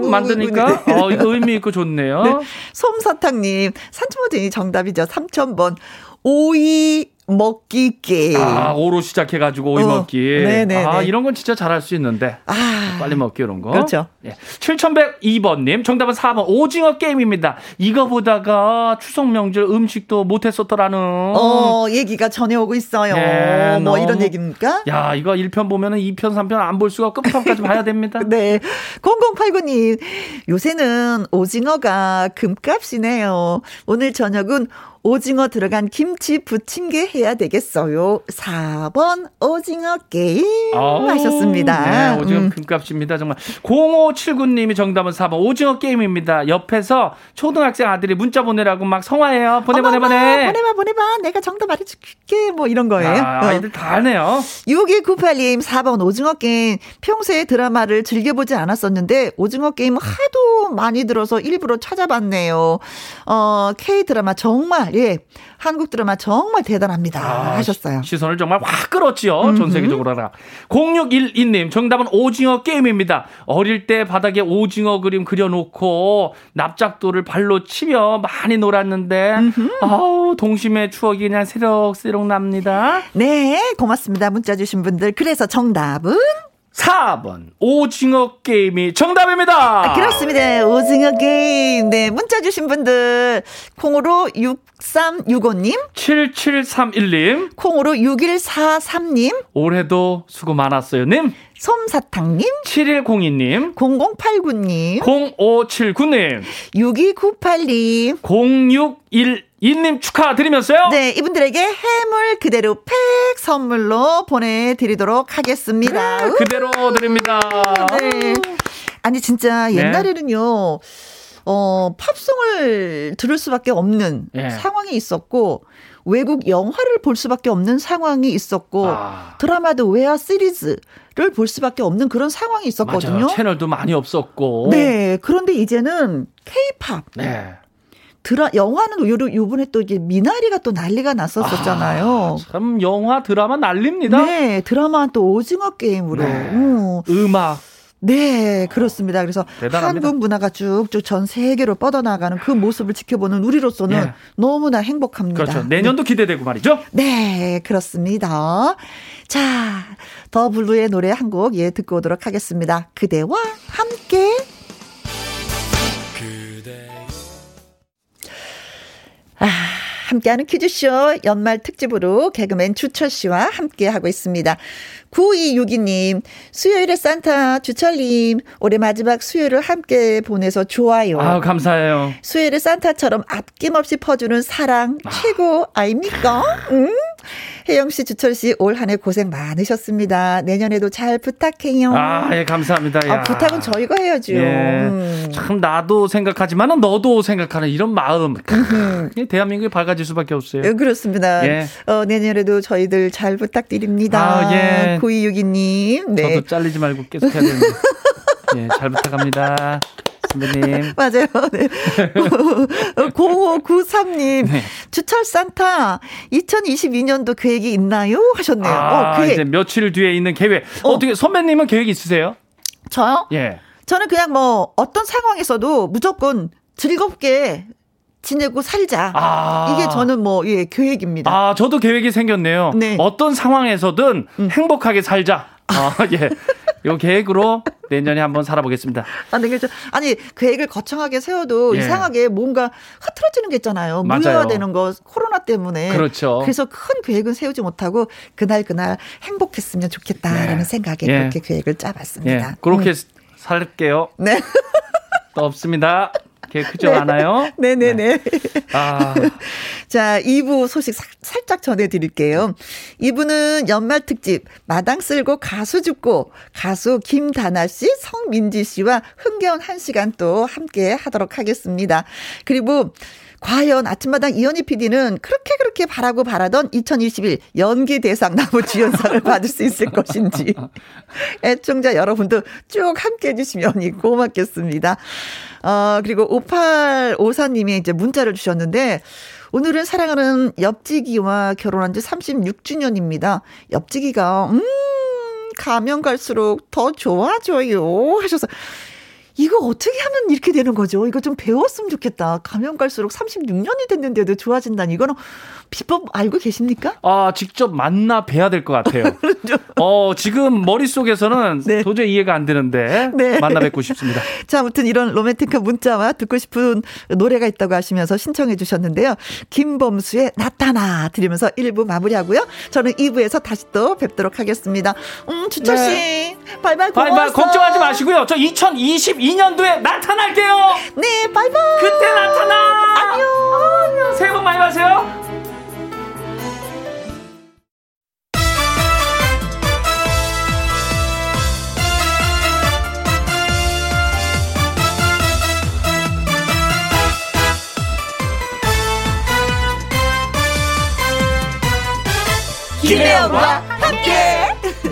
만드니까 어, 이거 의미 있고 좋네요. 네. 솜사탕님 산초모딩이 정답이죠. 3,000번. 오이 먹기 게임. 아, 오로 시작해가지고 오이 어, 먹기. 네네. 아, 이런 건 진짜 잘할 수 있는데. 아. 빨리 먹기 이런 거. 그렇죠. 예. 7102번님, 정답은 4번. 오징어 게임입니다. 이거 보다가 추석 명절 음식도 못했었더라는. 어, 얘기가 전해오고 있어요. 예, 뭐 너무, 이런 얘기입니까? 야, 이거 1편 보면은 2편, 3편 안 볼 수가 끝판까지 봐야 됩니다. 네. 0089님, 요새는 오징어가 금값이네요. 오늘 저녁은 오징어 들어간 김치 부침개 해야 되겠어요. 4번 오징어 게임 오, 하셨습니다. 네, 오징어 음. 금값입니다. 정말 0579님이 정답은 4번 오징어 게임입니다. 옆에서 초등학생 아들이 문자 보내라고 막 성화해요. 보내 보내 보내. 보내봐 보내봐. 내가 정답 말해줄게. 뭐 이런 거예요. 아, 어. 아이들 다 하네요. 6198님 4번 오징어 게임 평소에 드라마를 즐겨보지 않았었는데 오징어 게임 하도 많이 들어서 일부러 찾아봤네요. 어 K 드라마 정말 예. 한국 드라마 정말 대단합니다. 아, 하셨어요. 시선을 정말 확 끌었지요. 음흠. 전 세계적으로 하나. 0612님, 정답은 오징어 게임입니다. 어릴 때 바닥에 오징어 그림 그려놓고 납작돌을 발로 치며 많이 놀았는데, 아우, 동심의 추억이 그냥 새록새록 납니다. 네, 고맙습니다. 문자 주신 분들. 그래서 정답은? 4번 오징어 게임이 정답입니다. 아, 그렇습니다. 오징어 게임. 네, 문자 주신 분들 콩으로 6365님, 7731님, 콩으로 6143님, 올해도 수고 많았어요, 님. 솜사탕님, 7102님, 0089님, 0579님, 6298님, 061 이님 축하드리면서요. 네, 이분들에게 해물 그대로 팩 선물로 보내드리도록 하겠습니다. 네, 그대로 드립니다. 네. 아니, 진짜 네. 옛날에는요, 어, 팝송을 들을 수밖에 없는 네. 상황이 있었고, 외국 영화를 볼 수밖에 없는 상황이 있었고, 아. 드라마도 외화 시리즈를 볼 수밖에 없는 그런 상황이 있었거든요. 맞아요. 채널도 많이 없었고. 네. 그런데 이제는 케이팝. 네. 드라 영화는 요, 요번에 또 이제 미나리가 또 난리가 났었었잖아요. 아, 참 영화 드라마 난립니다. 네, 드라마 또 오징어 게임으로. 네. 음. 음악 네, 그렇습니다. 그래서 대단합니다. 한국 문화가 쭉쭉 전 세계로 뻗어나가는 그 모습을 지켜보는 우리로서는 예. 너무나 행복합니다. 그렇죠. 내년도 네. 기대되고 말이죠. 네, 그렇습니다. 자, 더 블루의 노래 한 곡 예 듣고 오도록 하겠습니다. 그대와 함께. 아. 함께하는 퀴즈쇼 연말 특집으로 개그맨 주철 씨와 함께하고 있습니다. 9262님, 수요일에 산타 주철님, 올해 마지막 수요일을 함께 보내서 좋아요. 아 감사해요. 수요일에 산타처럼 아낌없이 퍼주는 사랑 아. 최고 아닙니까? 응? 혜영 씨, 주철 씨, 올 한 해 고생 많으셨습니다. 내년에도 잘 부탁해요. 아, 예, 감사합니다. 아, 부탁은 저희가 해야죠. 예. 음. 참, 나도 생각하지만은 너도 생각하는 이런 마음. 대한민국이 밝아질 수밖에 없어요. 예, 그렇습니다. 예. 어, 내년에도 저희들 잘 부탁드립니다. 아, 예. 9262님. 네. 저도 잘리지 말고 계속 해야 되는데. 예, 잘 부탁합니다. 선배님. 맞아요. 네. 0593님. 네. 주철 산타 2022년도 계획이 있나요? 하셨네요. 아, 어, 계획. 이제 며칠 뒤에 있는 계획. 어. 어떻게 선배님은 계획 있으세요? 저요? 예. 저는 그냥 뭐 어떤 상황에서도 무조건 즐겁게 지내고 살자. 아. 이게 저는 뭐, 예, 계획입니다. 아, 저도 계획이 생겼네요. 네. 어떤 상황에서든 음. 행복하게 살자. 아, 예. 요 계획으로 내년에 한번 살아보겠습니다. 아, 네, 그렇죠. 아니, 계획을 거창하게 세워도 예. 이상하게 뭔가 흐트러지는 게 있잖아요. 무효화되는 거, 코로나 때문에. 그렇죠. 그래서 큰 계획은 세우지 못하고 그날 그날 행복했으면 좋겠다라는 예. 생각에 예. 그렇게 계획을 짜봤습니다. 예. 그렇게 음. 살게요. 네. 또 없습니다. 계획 크지 네. 않아요? 네네네. 네. 아. 자, 2부 소식 사, 살짝 전해드릴게요. 2부는 연말 특집, 마당 쓸고 가수 죽고, 가수 김다나 씨, 성민지 씨와 흥겨운 한 시간 또 함께 하도록 하겠습니다. 그리고 과연 아침마당 이현희 PD는 그렇게 그렇게 바라고 바라던 2021 연기 대상 나무 주연상을 받을 수 있을 것인지 애청자 여러분도 쭉 함께 해주시면 고맙겠습니다. 어, 그리고 5854님이 이제 문자를 주셨는데 오늘은 사랑하는 옆지기와 결혼한 지 36주년입니다. 옆지기가 음 가면 갈수록 더 좋아져요 하셔서 이거 어떻게 하면 이렇게 되는 거죠? 이거 좀 배웠으면 좋겠다. 가면 갈수록 36년이 됐는데도 좋아진다니 이거는 비법 알고 계십니까? 아, 직접 만나 뵈야 될 것 같아요. 그렇죠. 어, 지금 머릿속에서는 네. 도저히 이해가 안 되는데 네. 만나 뵙고 싶습니다. 자, 아무튼 이런 로맨틱한 문자와 듣고 싶은 노래가 있다고 하시면서 신청해 주셨는데요. 김범수의 나타나 들으면서 1부 마무리하고요. 저는 2부에서 다시 또 뵙도록 하겠습니다. 음, 주철 씨. 네. 바이바이. 바이바이 걱정하지 마시고요. 저 2022년도에 나타날게요. 네, 바이바이. 그때 나타나. 안녕. 새해 복 많이 받으세요. 김혜영과 함께.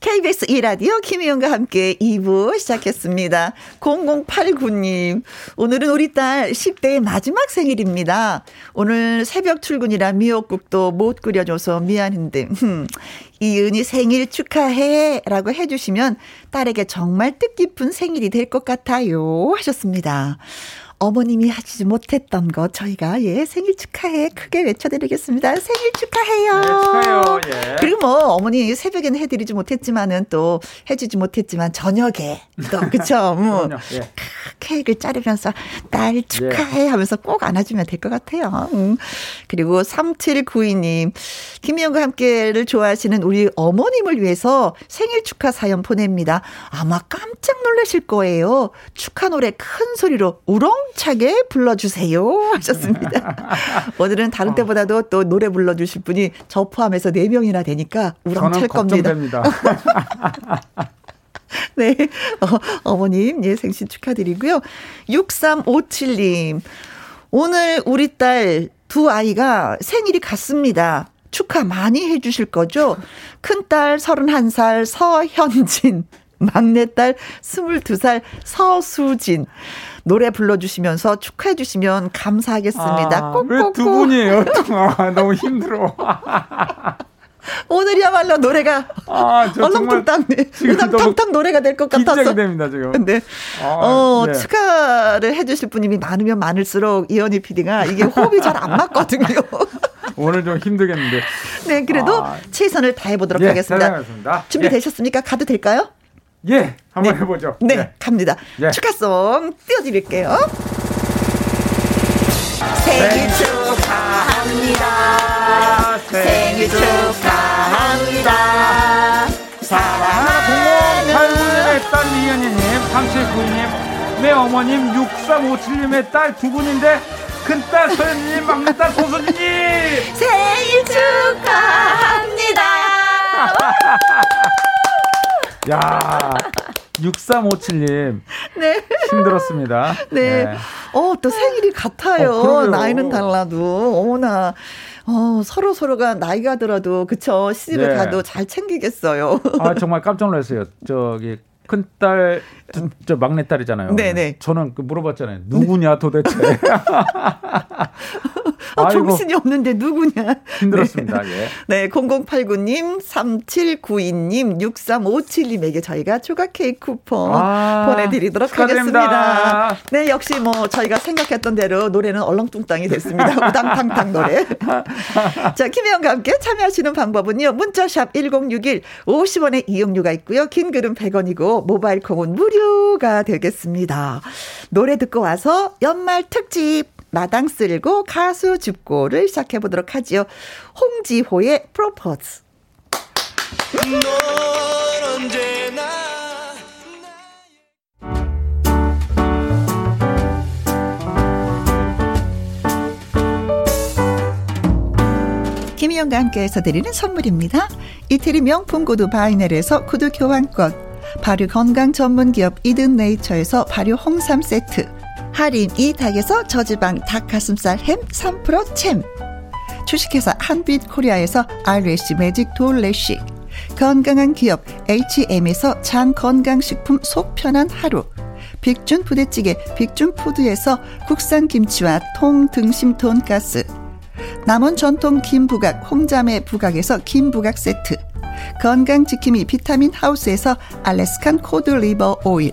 KBS 2라디오 김혜영과 함께 2부 시작했습니다. 0089님, 오늘은 우리 딸 10대의 마지막 생일입니다. 오늘 새벽 출근이라 미역국도 못 끓여줘서 미안한데, 이은이 생일 축하해 라고 해주시면 딸에게 정말 뜻깊은 생일이 될 것 같아요. 하셨습니다. 어머님이 하시지 못했던 거 저희가 예 생일 축하해 크게 외쳐드리겠습니다. 생일 축하해요. 네, 축하해요. 예. 그리고 뭐 어머니 새벽에는 해드리지 못했지만은 또 해주지 못했지만 저녁에 또 그쵸 뭐 예. 케이크를 자르면서 딸 축하해 예. 하면서 꼭 안아주면 될 것 같아요. 음. 그리고 3792님 김희영과 함께를 좋아하시는 우리 어머님을 위해서 생일 축하 사연 보냅니다. 아마 깜짝 놀라실 거예요. 축하 노래 큰 소리로 우렁 차게 불러주세요 하셨습니다. 오늘은 다른 어. 때보다도 또 노래 불러주실 분이 저 포함해서 4명이나 되니까 우렁찰 겁니다. 네. 어, 머님 예, 생신 축하드리고요. 6357님. 오늘 우리 딸 두 아이가 생일이 같습니다. 축하 많이 해주실 거죠? 큰딸 31살 서현진, 막내딸 22살 서수진. 노래 불러주시면서 축하해주시면 감사하겠습니다. 아, 왜두 분이에요? 아, 너무 힘들어. 오늘이야말로 노래가 아, 얼렁뚱땅, 우당탕탕 노래가 될 것 같아서. 됩니다, 지금. 네. 아, 어, 네. 축하를 해주실 분이 많으면 많을수록 이현희 PD가 이게 호흡이 잘 안 맞거든요. 오늘 좀 힘들겠는데. 네, 그래도 아, 최선을 다해보도록 예, 하겠습니다. 준비 되셨습니까? 예. 가도 될까요? 예, 한번 네. 해보죠. 네, 네. 갑니다. 예. 축하송 띄워드릴게요. 생일 축하합니다. 생일 축하합니다. 사랑하는 0899님의 딸 이현희님, 3792님, 내 어머님 6357님의 딸 두 분인데 큰딸 소연님, 막내딸 소수진님 생일 축하합니다. 야 6357님. 네. 힘들었습니다. 네. 네. 어, 또 생일이 같아요. 어, 나이는 달라도. 어머나. 어, 서로 서로가 나이가 들어도, 그쵸. 시집을 네. 가도 잘 챙기겠어요. 아, 정말 깜짝 놀랐어요. 저기, 큰딸, 저 막내딸이잖아요. 네네. 저는 그 물어봤잖아요. 누구냐 도대체. 어, 정신이 없는데 누구냐. 힘들었습니다. 네. 예. 네, 0089님, 3792님, 6357님에게 저희가 추가 케이크 쿠폰 아, 보내드리도록 축하드립니다. 하겠습니다. 네, 역시 뭐 저희가 생각했던 대로 노래는 얼렁뚱땅이 됐습니다. 우당탕탕 노래. 자, 김혜영과 함께 참여하시는 방법은요. 문자샵 1061, 50원의 이용료가 있고요. 긴 글은 100원이고, 모바일 콩은 무료가 되겠습니다. 노래 듣고 와서 연말 특집 마당 쓸고 가수 줍고를 시작해 보도록 하지요. 홍지호의 프로포즈. 김희영과 함께해서 드리는 선물입니다. 이태리 명품 구두 바이넬에서 구두 교환권, 발효 건강 전문 기업 이든 네이처에서 발효 홍삼 세트, 하림 이닭에서 저지방 닭 가슴살 햄 3% 챔. 주식회사 한빛 코리아에서 알래시 매직 돌래시. 건강한 기업 H&M에서 장 건강식품 속 편한 하루. 빅준 부대찌개 빅준 푸드에서 국산 김치와 통 등심 돈가스. 남원 전통 김부각 홍자매 부각에서 김부각 세트. 건강지킴이 비타민 하우스에서 Alaskan cod liver oil.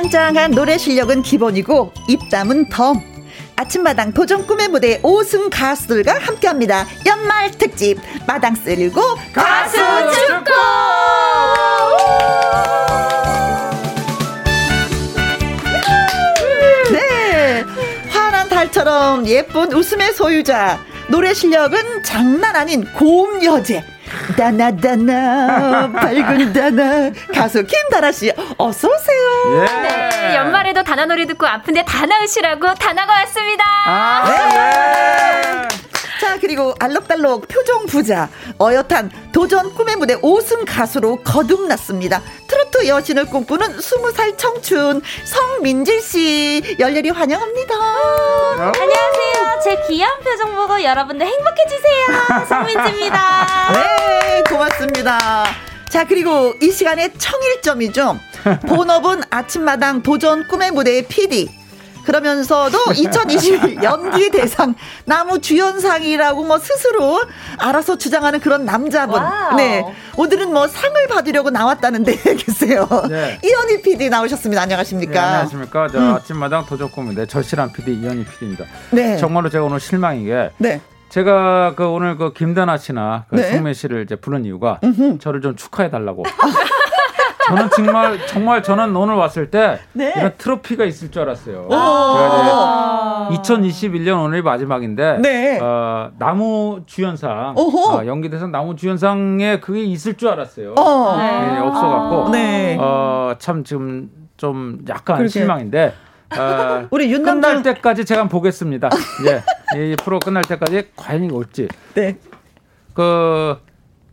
짱짱한 노래 실력은 기본이고 입담은 덤. 아침마당 도전 꿈의 무대 5승 가수들과 함께합니다. 연말 특집 마당 쓸고 가수 축구. 네, 환한 달처럼 예쁜 웃음의 소유자. 노래 실력은 장난 아닌 고음 여제. 다나다나 밝은 다나 가수 김다나 씨 어서 오세요. 예. 네 연말에도 다나 노래 듣고 아픈데 다나 으시라고 다나가 왔습니다. 아, 네. 자 그리고 알록달록 표정 부자 어엿한 도전 꿈의 무대 5승 가수로 거듭났습니다. 트로트 여신을 꿈꾸는 20살 청춘 성민질 씨 열렬히 환영합니다. 안녕하세요. 제 귀여운 표정 보고 여러분들 행복해지세요. 성민지입니다. 네 고맙습니다. 자, 그리고 이 시간에 청일점이죠. 본업은 아침마당 도전 꿈의 무대의 PD. 그러면서도 2021 연기 대상 남우 주연상이라고 뭐 스스로 알아서 주장하는 그런 남자분. wow. 네. 오늘은 뭐 상을 받으려고 나왔다는데 계세요. 네. 이현희 PD 나오셨습니다. 안녕하십니까? 네, 안녕하십니까? 저 음. 아침마당 도전 꿈의 무대 절실한 PD 이현희 PD입니다. 네. 정말로 제가 오늘 실망인 게 네. 제가 그 오늘 그 김다나 씨나 그 네. 성민 씨를 이제 부른 이유가 음흠. 저를 좀 축하해 달라고. 저는 정말 정말 저는 오늘 왔을 때 네. 이런 트로피가 있을 줄 알았어요. 제가 아. 2021년 오늘이 마지막인데 네. 어, 나무 주연상 어, 연기대상 나무 주연상에 그게 있을 줄 알았어요. 어. 네, 없어갖고 네. 어, 참 지금 좀 약간 그러게. 실망인데. 어, 우리 윤남주 끝날 때까지 제가 보겠습니다. 예, 이 프로 끝날 때까지 과연 이 올지. 네. 그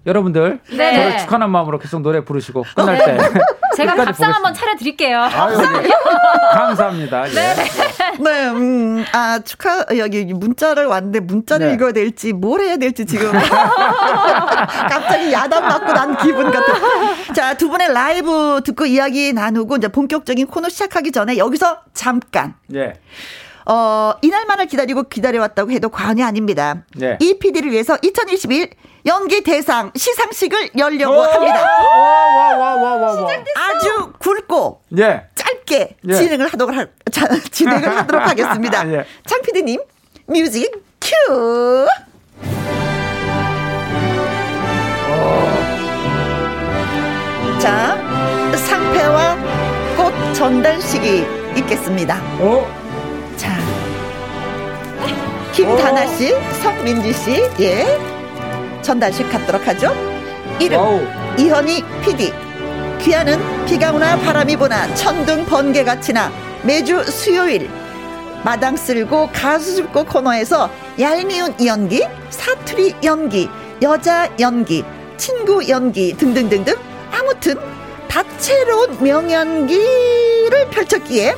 여러분들 네. 저를 축하하는 마음으로 계속 노래 부르시고 끝날 때 제가 밥상 한번 차려드릴게요. 아유, 네. 감사합니다. 네. 예. 네, 음, 아 축하 여기 문자를 왔는데 문자를 네. 읽어야 될지 뭘 해야 될지 지금 갑자기 야단 맞고 난 기분 같아. 자, 두 분의 라이브 듣고 이야기 나누고 이제 본격적인 코너 시작하기 전에 여기서 잠깐. 네. 어, 이날만을 기다리고 기다려왔다고 해도 과언이 아닙니다. 네. 이 PD를 위해서 2021 연기 대상 시상식을 열려고 합니다. 와, 와, 와, 와, 와. 아주 굵고 예. 짧게 예. 진행을 하도록 하, 자, 진행을 하도록 하겠습니다. 예. 장 PD님 music cue. 자, 상패와 꽃 전달식이 있겠습니다. 어? 자, 김다나 씨, 성민지 씨, 예. 전달식 갖도록 하죠. 이름, wow. 이현희 PD. 귀하는 비가 오나 바람이 부나 천둥 번개가 치나 매주 수요일 마당 쓸고 가수 쓸고 코너에서 얄미운 연기, 사투리 연기, 여자 연기, 친구 연기 등등등등 아무튼 다채로운 명연기를 펼쳤기에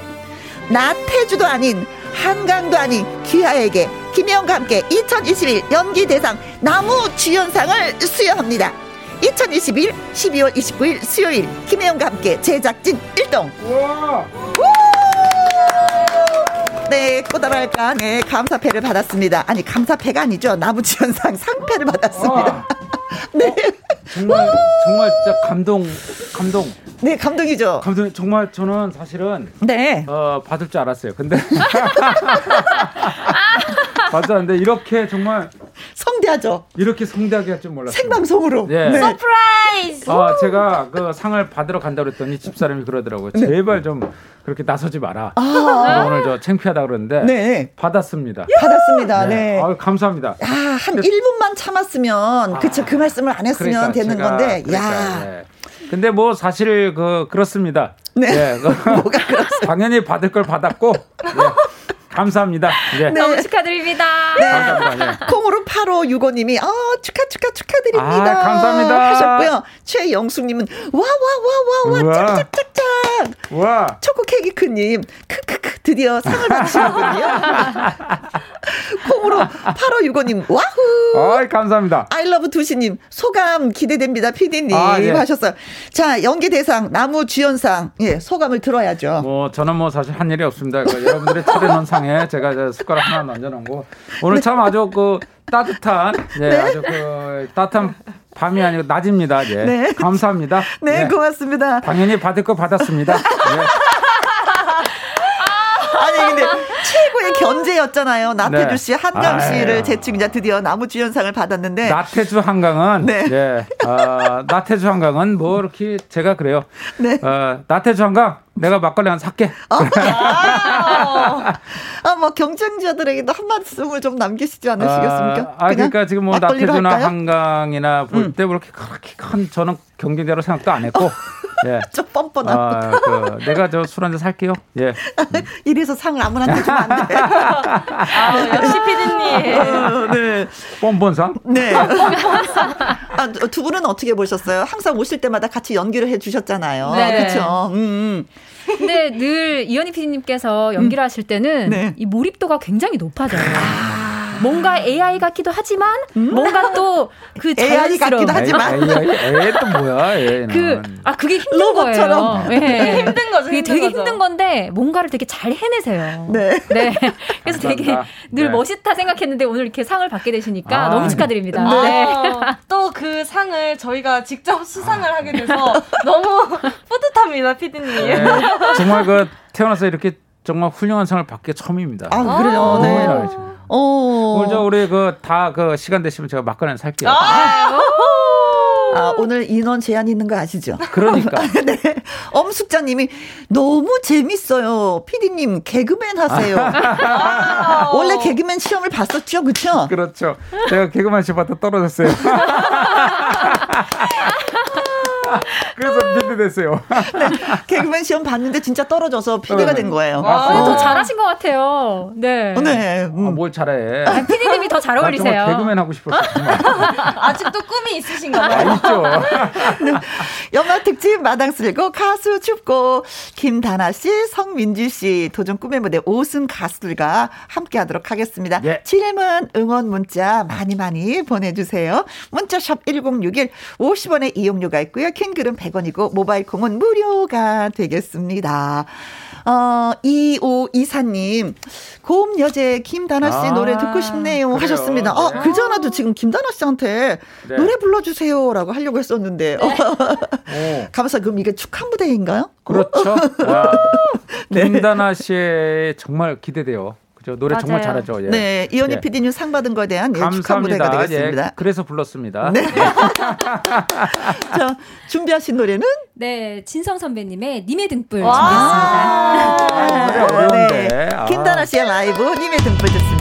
나태주도 아닌 한강도 아닌 귀하에게 김혜영과 함께 2021 연기대상 나무 주연상을 수여합니다. 2021 12월 29일 수요일 김혜영과 함께 제작진 1동. 네, 꼬다랄까, 네, 감사패를 받았습니다. 아니, 감사패가 아니죠. 나무주연상 상패를 받았습니다. 네. 어, 정말, 정말 진짜 감동, 감동. 네, 감동이죠. 감동. 정말 저는 사실은 네. 어, 받을 줄 알았어요. 근데 맞았는데 이렇게 정말 성대하죠. 이렇게 성대하게 할 줄 몰랐어요. 생방송으로. 네. 네. surprise. 아, 제가 그 상을 받으러 간다 그랬더니 집사람이 그러더라고요. 네. 제발 좀 그렇게 나서지 마라. 아~ 오늘 저 창피하다 그러는데 네. 받았습니다. 받았습니다. 네. 네. 아, 감사합니다. 아, 한 1분만 참았으면 아, 그쵸 그 말씀을 안 했으면 그러니까 되는 제가, 건데. 그러니까, 야. 네. 근데 뭐 사실 그 그렇습니다. 네. 네. 뭐가 당연히 받을 걸 받았고 네. 감사합니다. 네. 너무 축하드립니다. 네. 감사합니다. 네. 콩으로 8565님이 아 축하 축하 축하드립니다. 아, 감사합니다. 하셨고요. 최영숙님은 와 와 와 와와 짝짝짝짝. 와. 초코 케이크님 크크크 드디어 상을 받으시는군요. 콩으로 8565님 와후. 아 감사합니다. 아이러브 두시님 소감 기대됩니다. 피디님 아, 예. 하셨어요. 자 연기 대상 나무 주연상 예 소감을 들어야죠. 뭐 저는 뭐 사실 한 일이 없습니다. 그 여러분들의 차려놓은 상에 제가 숟가락 하나 얹어놓고 오늘 네. 참 아주 그 따뜻한 예, 네. 아주 그 따뜻한 밤이 아니고 낮입니다. 예. 네. 감사합니다. 네, 네, 고맙습니다. 당연히 받을 거 받았습니다. 네. 아니 근데 최고의 견제였잖아요. 나태주 씨, 네. 한강 씨를 제치고 이제 드디어 나무주연상을 받았는데 나태주 한강은 네, 네. 어, 나태주 한강은 뭐 이렇게 제가 그래요. 네. 어, 나태주 한강 내가 막걸리 한 살게. 어? 아, 뭐 경쟁자들에게도 한 말씀을 좀 남기시지 않으시겠습니까? 아, 아 그러니까 지금 뭐 나태주나 한강이나 볼때 음. 그렇게 그렇게 큰 저는 경쟁자로 생각도 안 했고. 예. 좀 뻔뻔한. 아, 그, 내가 저 술 한 잔 살게요. 예. 이래서 상을 아무나한테 주면 안 돼. 아, 역시 피디님. 어, 네. 뻔뻔상? 네. 아, 두 분은 어떻게 보셨어요? 항상 오실 때마다 같이 연기를 해 주셨잖아요. 네. 그렇죠. 음. 근데 늘 이현희 PD님께서 연기를 음. 하실 때는 네. 이 몰입도가 굉장히 높아져요. 아. 뭔가 AI 같기도 하지만 음? 뭔가 또 그 AI 같기도 하지만 AI, AI 또 뭐야? AI는. 그, 아 그게 힘든 거예요. 네. 힘든 거죠. 그게 되게 거죠. 힘든 건데 뭔가를 되게 잘 해내세요. 네. 네. 그래서 되게 늘 네. 멋있다 생각했는데 오늘 이렇게 상을 받게 되시니까 아, 너무 축하드립니다. 네. 네. 또그 상을 저희가 직접 수상을 하게 돼서 너무 뿌듯합니다, 피디님. 네. 정말 그 태어나서 이렇게 정말 훌륭한 상을 받기 처음입니다. 아, 그래요? 네. 어. 오늘 저 우리 그 다그 그 시간 되시면 제가 막걸리 살게요. 아~ 아, 오늘 인원 제한 있는 거 아시죠? 그러니까. 네. 엄숙자님이 너무 재밌어요. 피디님 개그맨 하세요. 원래 개그맨 시험을 봤었죠, 그렇죠? 그렇죠. 제가 개그맨 시험 봤다 떨어졌어요. 그래서 피디 됐어요. 네, 개그맨 시험 봤는데 진짜 떨어져서 피디가 된 거예요. 아, 더 잘하신 것 같아요. 네. 네. 음. 아, 뭘 잘해. 아, 피디님이 더 잘 어울리세요. 개그맨 하고 싶었어. 아직도 꿈이 있으신가 봐요. 아, 있죠. 네. 연말 특집 마당 쓸고 가수 춥고 김다나 씨, 성민주 씨 도전 꿈의 무대 5승 가수들과 함께 하도록 하겠습니다. 예. 질문 응원 문자 많이 많이 보내주세요. 문자샵 1061 50원의 이용료가 있고요. 킹글은 100원이고 모바일 콩은 무료가 되겠습니다. 어, 2524님, 고음 여제 김다나 씨 아, 노래 듣고 싶네요 그래요. 하셨습니다. 아, 네. 어, 그전에도 지금 김다나 씨한테 네. 노래 불러주세요라고 하려고 했었는데. 네. 감사, 그럼 이게 축하 무대인가요? 그렇죠. 네. 김다나 씨의 정말 기대돼요. 노래 맞아요. 정말 잘하죠. 예. 네, 이현희 예. PD님 상 받은 거에 대한 예, 축하 무대가 되겠습니다. 예, 그래서 불렀습니다. 네. 자, 준비하신 노래는? 네, 진성 선배님의 님의 등불 준비했습니다. 아, 네, 김다나 씨의 라이브 님의 등불 듣습니다.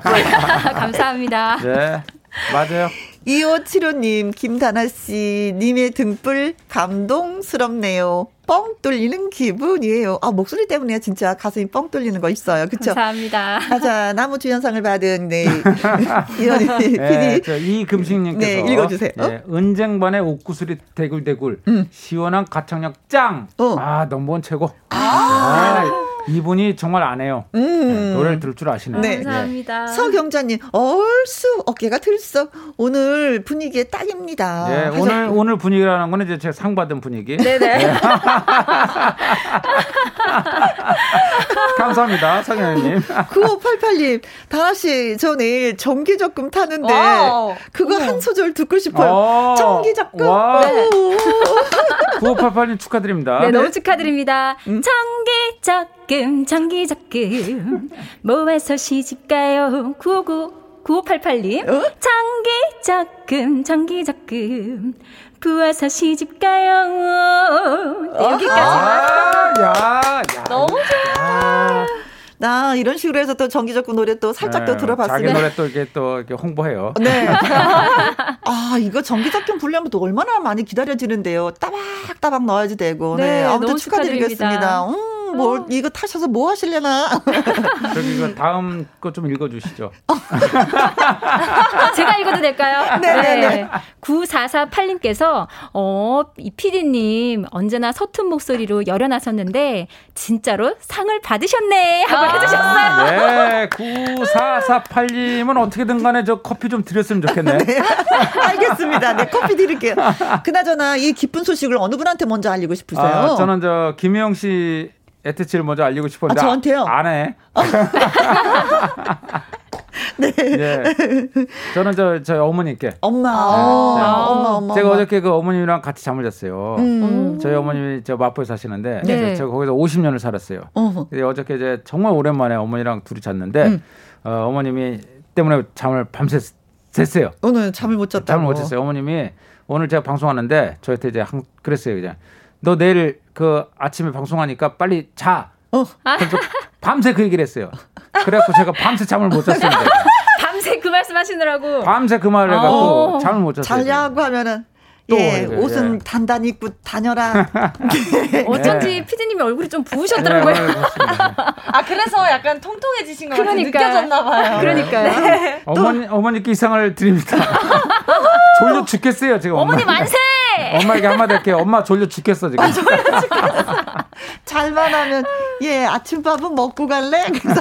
감사합니다. 네, 맞아요. 2575님, 김다나씨, 님의 등불 감동스럽네요. 뻥 뚫리는 기분이에요. 아, 목소리 때문에 진짜 가슴이 뻥 뚫리는 거 있어요. 그쵸? 감사합니다. 가자, 나무 주연상을 받은, 네. 이현희 네, PD. 이금식님께서. 네, 읽어주세요. 네, 은쟁반의 옥구슬이 대굴대굴. 음. 시원한 가창력 짱. 어. 아, 넘버원 최고. 아. 아. 이분이 정말 안 해요. 음. 네, 노래를 들을 줄 아시네요. 네. 감사합니다. 서경자님, 얼쑤 어깨가 들썩. 오늘 분위기에 딱입니다. 네, 오늘 오늘 분위기라는 거는 이제 제가 상 받은 분위기. 네네. 네. 감사합니다, 서경님. 9588님, 다나씨, 저 내일 정기적금 타는데 wow. 그거 한 소절 듣고 싶어요. 어. 정기적금. 와. 네. 9588님 축하드립니다. 네, 너무 축하드립니다. 음? 정기적금, 정기적금. 모아서 시집가요. 959. 9588님. 어? 정기적금, 정기적금. 부어서 시집 가요. 네, 여기까지. 아, 야, 야. 너무 좋아. 나 이런 식으로 해서 또 정기적금 노래 또 살짝 네, 또 들어봤으면 자기 노래 또 이렇게 또 이렇게 홍보해요. 네. 아 이거 정기적금 불려면 또 얼마나 많이 기다려지는데요. 따박따박 넣어야지 되고. 네, 네 아무튼 축하드리겠습니다. 음. 뭐 어. 이거 타셔서 뭐 하실래나? 저기 이거 다음 거 좀 읽어주시죠. 제가 읽어도 될까요? 네네네. 네. 9448님께서 어, 이 PD님 언제나 서툰 목소리로 열어나섰는데 진짜로 상을 받으셨네 하고 아~ 해주셨어요. 네, 9448님은 어떻게든 간에 저 커피 좀 드렸으면 좋겠네. 네. 알겠습니다. 네, 커피 드릴게요. 그나저나 이 기쁜 소식을 어느 분한테 먼저 알리고 싶으세요? 아, 저는 저 김영 씨 에트치를 먼저 알리고 싶었는데 아, 저한테요? 안 해. 네. 네. 저는 저, 저희 어머님께. 엄마. 네. 네. 엄마, 엄마. 제가 어저께 그 어머님이랑 같이 잠을 잤어요. 음. 저희 어머님이 저 마포에 사시는데, 네. 제가 거기서 50년을 살았어요. 어. 근데 어저께 이제 정말 오랜만에 어머니랑 둘이 잤는데, 음. 어, 어머님이 때문에 잠을 밤새 잤어요. 오늘 잠을 못 잤다고. 잠을 못 잤어요. 어머님이 오늘 제가 방송하는데, 저한테 이제 한, 그랬어요. 그냥. 너 내일 그 아침에 방송하니까 빨리 자. 어. 그래서 밤새 그 얘기를 했어요. 그래갖고 제가 밤새 잠을 못 잤습니다. 밤새 그 말씀 하시느라고. 밤새 그 말을 해갖고 어. 잠을 못 잤어요. 자려고 하면은 예, 옷은 예. 단단히 입고 다녀라. 어쩐지 네. 피디님이 얼굴이 좀 부으셨더라고요. 네, 아 그래서 약간 통통해지신 거 그러니까. 느껴졌나 봐요. 그러니까요. 네. 어머니 어머니께 이상을 드립니다. 졸려 죽겠어요 지금. 어머니 엄마. 만세! 엄마에게 한마디 할게요. 엄마 졸려 죽겠어 지금. 아, 졸려 죽겠어. 잘만 하면 예 아침밥은 먹고 갈래? 그래서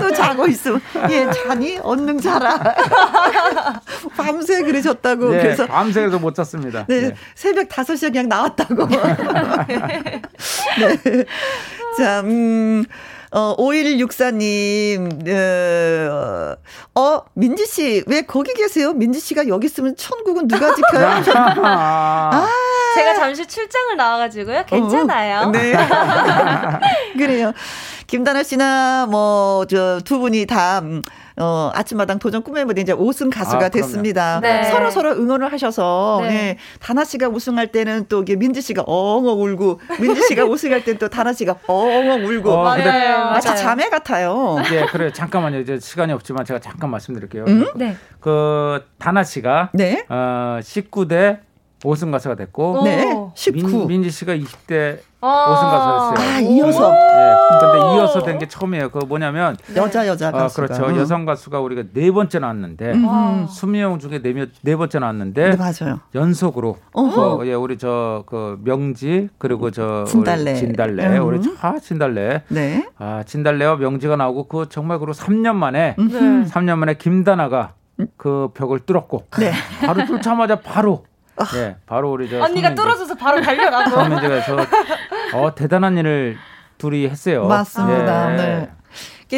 또 자고 있으면 예 자니 얼른 자라. 밤새 그러셨다고. 네, 그래서 밤새도 못 잤습니다. 네, 네. 새벽 5시에 그냥 나왔다고. 네. 자, 음. 어, 5164님, 어, 어, 민지 씨, 왜 거기 계세요? 민지 씨가 여기 있으면 천국은 누가 지켜요? 아. 제가 잠시 출장을 나와가지고요. 괜찮아요. 어, 네. 그래요. 김다나 씨나 뭐, 저 두 분이 다, 음, 어, 아침마당 도전 꿈의 무대 이제 5승 가수가 아, 됐습니다. 네. 서로 서로 응원을 하셔서 네. 네. 다나 씨가 우승할 때는 또 이게 민지 씨가 엉엉 울고 민지 씨가 우승할 때는 또 다나 씨가 엉엉 울고 어, 맞아요. 마치 자매 같아요. 예, 그래 잠깐만요. 이제 시간이 없지만 제가 잠깐 말씀드릴게요. 음? 네. 그 다나 씨가 네. 어, 19대 5승 가수가 됐고 네. 19. 민, 지 씨가 20대 아~ 5승 가수였어요. 아, 이어서. 네. 근데 이어서 된 게 처음이에요. 그 뭐냐면 여자 여자 가수. 어, 그렇죠. 음. 여성 가수가 우리가 네 번째 나왔는데 음. 20명 중에 네, 네 번째 나왔는데 네, 맞아요. 연속으로 어, 예, 우리 저 그 명지 그리고 저 진달래 진달래 음. 우리 아 진달래. 네. 아, 진달래와 명지가 나오고 그 정말 그리고 3년 만에 네. 3년 만에 김다나가 그 벽을 뚫었고 네. 바로 뚫자마자 바로 네, 바로 우리 저 언니가 떨어져서 바로 달려가고. 손민지가 저 어, 대단한 일을 둘이 했어요. 맞습니다. 네. 네.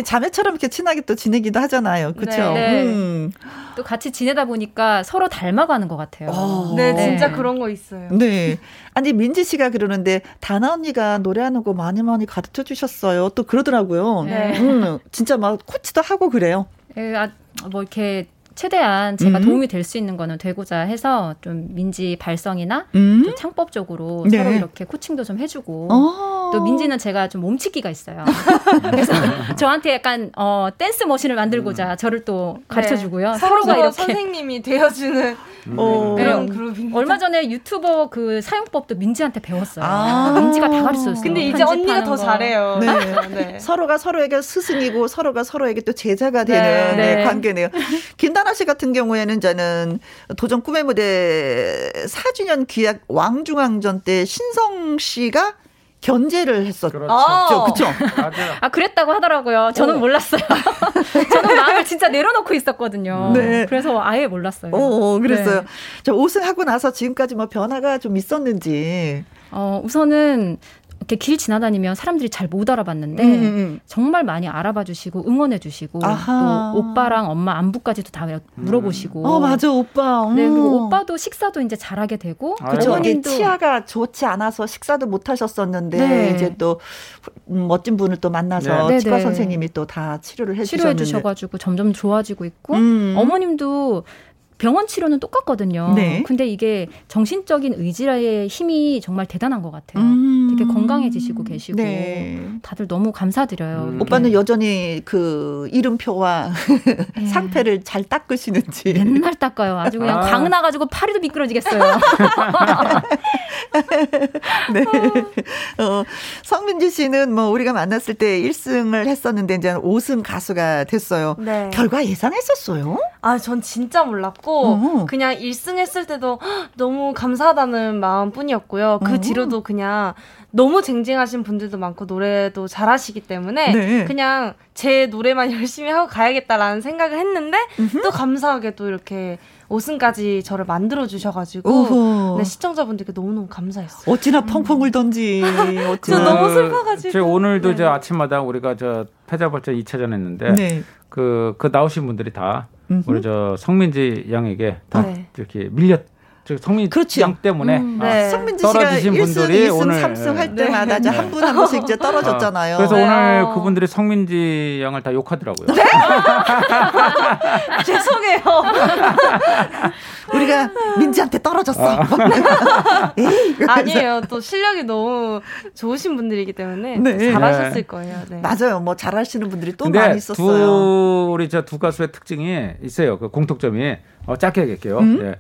자매처럼 이렇게 친하게 또 지내기도 하잖아요. 그렇죠? 네. 음. 또 같이 지내다 보니까 서로 닮아가는 것 같아요. 어. 네, 진짜 그런 거 있어요. 네. 아니 민지 씨가 그러는데 다나 언니가 노래하는 거 많이 많이 가르쳐 주셨어요. 또 그러더라고요. 네. 음, 진짜 막 코치도 하고 그래요. 네, 아, 뭐 이렇게 최대한 제가 음. 도움이 될 수 있는 거는 되고자 해서 좀 민지 발성이나 음. 좀 창법적으로 네. 서로 이렇게 코칭도 좀 해주고 어. 또 민지는 제가 좀 몸치기가 있어요. 그래서 저한테 약간 어, 댄스 머신을 만들고자 음. 저를 또 가르쳐 주고요. 네. 서로가 이렇게 선생님이 되어주는 음. 어, 그런 그룹입니다. 얼마 전에 유튜버 그 사용법도 민지한테 배웠어요. 아~ 민지가 다 가르쳤어요. 근데 이제 언니가 더 거. 잘해요. 네. 네. 서로가 서로에게 스승이고 서로가 서로에게 또 제자가 되는 네. 네. 네. 관계네요. 김다 나 씨 같은 경우에는 저는 도전 꿈의 무대 4주년 기약 왕중왕전 때 신성 씨가 견제를 했었죠. 그렇죠. 아. 그렇죠. 아, 그랬다고 하더라고요. 저는 어. 몰랐어요. 저는 마음을 진짜 내려놓고 있었거든요. 네. 그래서 아예 몰랐어요. 어, 어 그랬어요. 네. 저 우승하고 나서 지금까지 뭐 변화가 좀 있었는지. 어, 우선은 이렇게 길 지나다니면 사람들이 잘 못 알아봤는데 음, 음, 음. 정말 많이 알아봐 주시고 응원해 주시고 또 오빠랑 엄마 안부까지도 다 물어보시고. 어 맞아 오빠. 네 그리고 오빠도 식사도 이제 잘하게 되고 그렇죠. 치아가 좋지 않아서 식사도 못 하셨었는데 네. 이제 또 멋진 분을 또 만나서 네. 치과 선생님이 또 다 치료를 해주셨는데 치료해 주셔가지고 점점 좋아지고 있고 음. 어머님도 병원 치료는 똑같거든요. 네. 근데 이게 정신적인 의지의 힘이 정말 대단한 것 같아요. 음. 되게 건강해지시고 계시고 네. 다들 너무 감사드려요. 음. 오빠는 여전히 그 이름표와 네. 상태를 잘 닦으시는지 맨날 닦아요. 아주 그냥 아. 강 나가지고 파리도 미끄러지겠어요. 네. 어, 성민지 씨는 뭐 우리가 만났을 때 1승을 했었는데 이제 5승 가수가 됐어요. 네. 결과 예상했었어요? 아, 전 진짜 몰랐고 어. 그냥 1승 했을 때도 너무 감사하다는 마음뿐이었고요. 그 어. 뒤로도 그냥 너무 쟁쟁하신 분들도 많고 노래도 잘하시기 때문에 네. 그냥 제 노래만 열심히 하고 가야겠다라는 생각을 했는데 음흠. 또 감사하게 또 이렇게 5승까지 저를 만들어 주셔가지고 네, 시청자분들께 너무너무 감사했어요. 어찌나 펑펑 울던지. 어찌나. 저 너무 슬퍼가지고. 제가 오늘도 네. 저 아침마다 우리가 저 패자벌전 2차전 했는데 네. 그, 그 나오신 분들이 다 우리 저 성민지 양에게 다 네. 이렇게 밀렸 저 성민 그렇죠. 양 때문에 음, 아, 네. 성민지 떨어지신 1승, 분들이 2승, 오늘 3승 할 네. 때마다 네. 한분 한 분씩 이제 떨어졌잖아요. 아, 그래서 네. 오늘 그분들이 성민지 양을 다 욕하더라고요. 네? 죄송해요. 우리가 민지한테 떨어졌어. 아. 아니에요. 또 실력이 너무 좋으신 분들이기 때문에 네. 잘하셨을 거예요. 맞아요. 뭐 잘하시는 분들이 또 많이 있었어요. 두, 우리 저 두 가수의 특징이 있어요. 그 공통점이 어, 짧게 얘기할게요. 음? 예.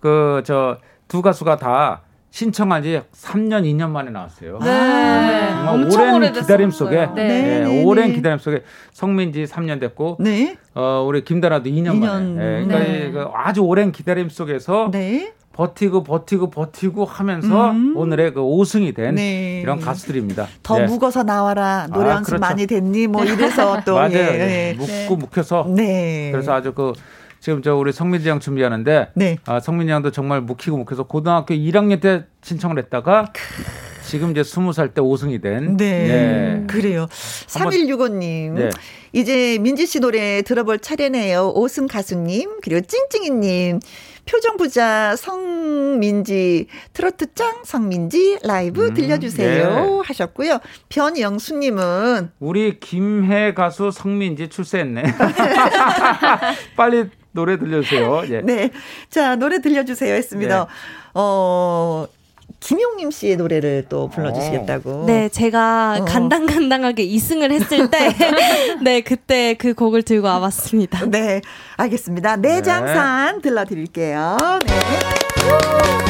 그저 두 가수가 다 신청한 지 3년, 2년 만에 나왔어요. 네. 아, 정말 오랜 기다림 속에, 네. 네. 네. 오랜 기다림 속에 성민지 3년 됐고, 네. 어, 우리 김다라도 2년, 2년. 만에. 네. 그러니까 네. 그 아주 오랜 기다림 속에서 네. 버티고 버티고 버티고 하면서 음. 오늘의 그 5승이 된 네. 이런 가수들입니다. 더 네. 묵어서 나와라 노래 아, 연습 그렇죠. 많이 됐니 뭐 이래서 또 맞아요. 예. 묵고 묵혀서 그래서 아주 그 지금 저 우리 성민지 양 준비하는데 네. 아, 성민지 양도 정말 묵히고 묵혀서 고등학교 1학년 때 신청을 했다가 지금 이제 20살 때 5승이 된. 네. 네. 그래요. 3165님. 네. 이제 민지 씨 노래 들어볼 차례네요. 5승 가수님, 그리고 찡찡이님. 표정부자 성민지 트로트 짱 성민지 라이브 음, 들려주세요 네. 하셨고요. 변영수님은 우리 김해 가수 성민지 출세했네. 빨리 노래 들려주세요. 예. 네. 자, 노래 들려주세요 했습니다. 네. 어, 김용림 씨의 노래를 또 불러주시겠다고. 네, 제가 어. 간당간당하게 2승을 했을 때, 네, 그때 그 곡을 들고 와봤습니다. 네, 알겠습니다. 내장산 네. 들려드릴게요. 네.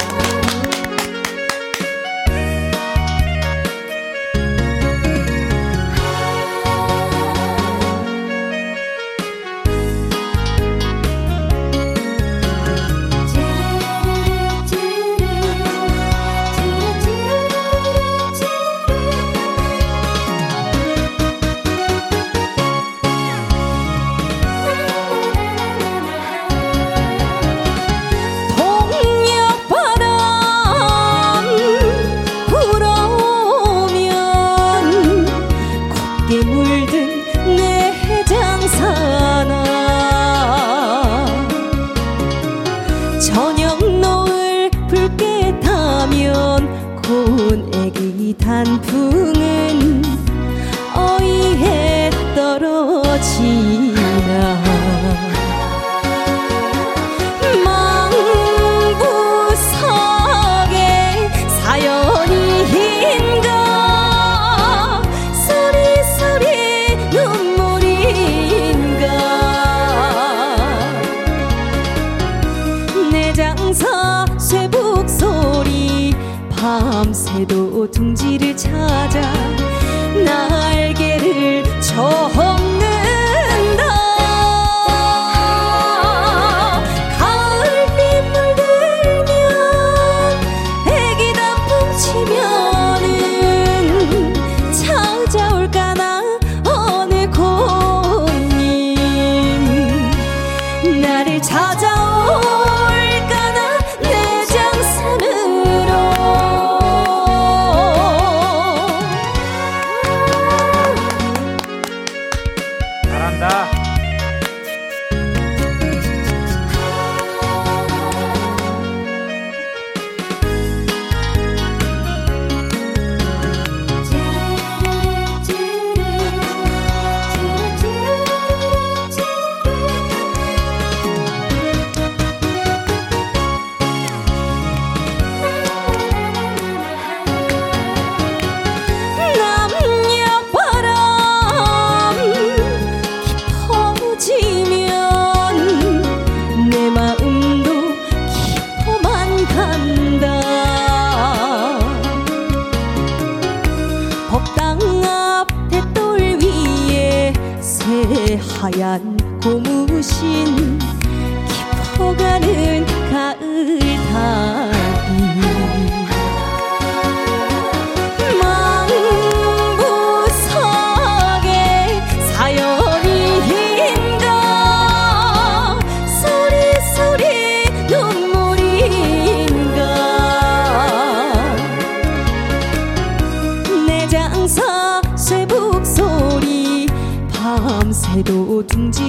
새도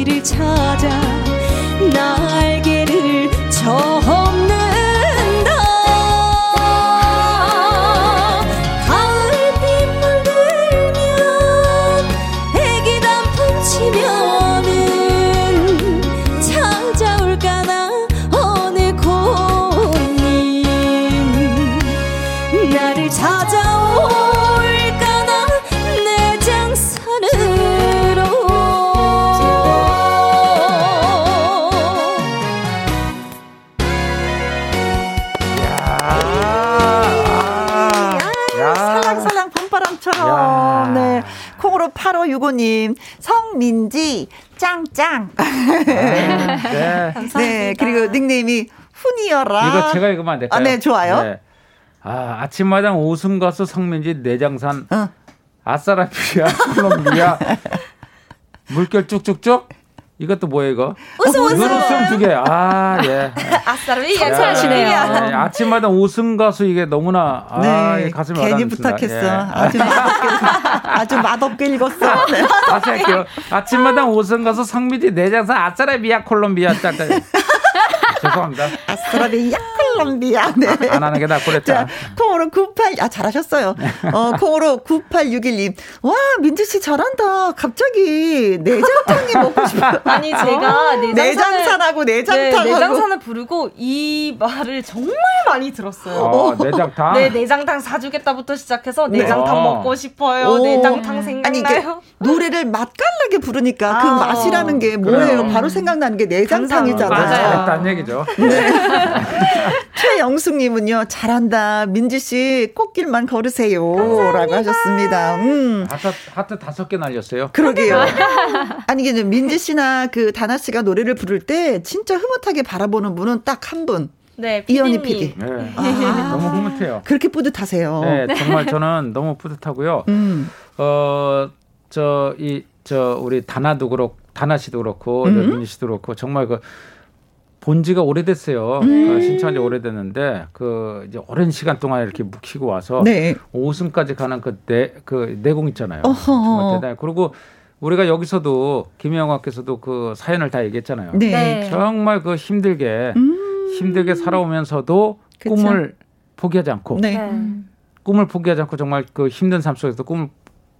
8565님, 성민지, 짱짱. 네. 네. 네. 그리고 닉네임이 훈이여라. 이거 제가 읽으면 안 될까요? 아, 네, 좋아요. 네. 아, 아침마당 오승 가수 성민지 내장산. 어. 아싸라피아, 콜롬비아. 물결 쭉쭉쭉. 이것도 뭐예요, 이거? 웃음, 웃음. 웃음 두 개. 아, 예. 아싸를 양치하시네요. 예, 아침마다 웃음 가수 이게 너무나, 아, 네, 가슴이 괜히 부탁했어. 예. 아주 맛없게, 아주 맛없게 읽었어. 네. 다시 할게요. 아침마다 웃음 가수 성미지 내장사 아싸라 비아 콜롬비아 짤짤. 죄송합니다. 아스트라비아 콜롬비아. 네. 안 하는 게 낫고 그랬다. 콩으로 98, 아, 잘하셨어요. 어, 콩으로 9861님. 와, 민지 씨 잘한다. 갑자기 내장탕이 먹고 싶어. 아니, 제가 내장산을, 내장산하고 내장탕하고. 네, 내장산을 부르고 이 말을 정말 많이 들었어요. 어, 내장탕? 네, 내장탕 사주겠다부터 시작해서 네. 내장탕 어. 먹고 싶어요. 오. 내장탕 생각나요. 아니, 노래를 맛깔나게 부르니까 그 아. 맛이라는 게 뭐예요? 그래요. 바로 생각나는 게 내장탕이잖아요. 맞아요. 얘기죠. 네. 최영숙님은요, 잘한다. 민지 씨, 꽃길만 걸으세요. 감사합니다. 라고 하셨습니다. 음. 하트, 하트 다섯 개 날렸어요. 그러게요. 아니, 이게 민지 씨나 그 다나 씨가 노래를 부를 때 진짜 흐뭇하게 바라보는 분은 딱 한 분. 네, 이현희 PD. 네. 아, 너무 흐뭇해요. 그렇게 뿌듯하세요. 네, 정말 저는 너무 뿌듯하고요. 음. 어, 저, 이, 저, 우리 다나도 그렇고, 다나 씨도 그렇고, 음. 민지 씨도 그렇고, 정말 그, 본 지가 오래됐어요. 음. 그 신청한 지 오래됐는데 그 이제 오랜 시간 동안 이렇게 묵히고 와서 네. 5승까지 가는 그내 그 내공 있잖아요. 어허. 정말 대단해. 그리고 우리가 여기서도 김영학께서도 그 사연을 다 얘기했잖아요. 네. 네. 정말 그 힘들게 음. 힘들게 살아오면서도 그쵸? 꿈을 포기하지 않고 네. 꿈을 포기하지 않고 정말 그 힘든 삶 속에서 꿈을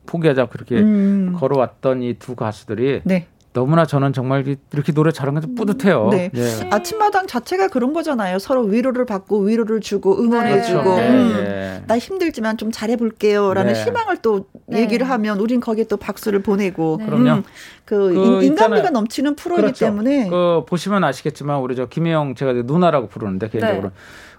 포기하지 않고 이렇게 음. 걸어왔던 이 두 가수들이 네. 너무나 저는 정말 이렇게 노래 잘하는 게 뿌듯해요. 네. 예. 아침마당 자체가 그런 거잖아요. 서로 위로를 받고 위로를 주고 응원해주고 네. 네. 음, 네. 나 힘들지만 좀 잘해볼게요라는 네. 희망을 또 네. 얘기를 하면 우린 거기에 또 박수를 보내고 그럼요. 음, 그, 그 인간미가. 넘치는 프로이기 그렇죠. 때문에 그 보시면 아시겠지만 우리 저 김혜영 제가 누나라고 부르는데 개인적으로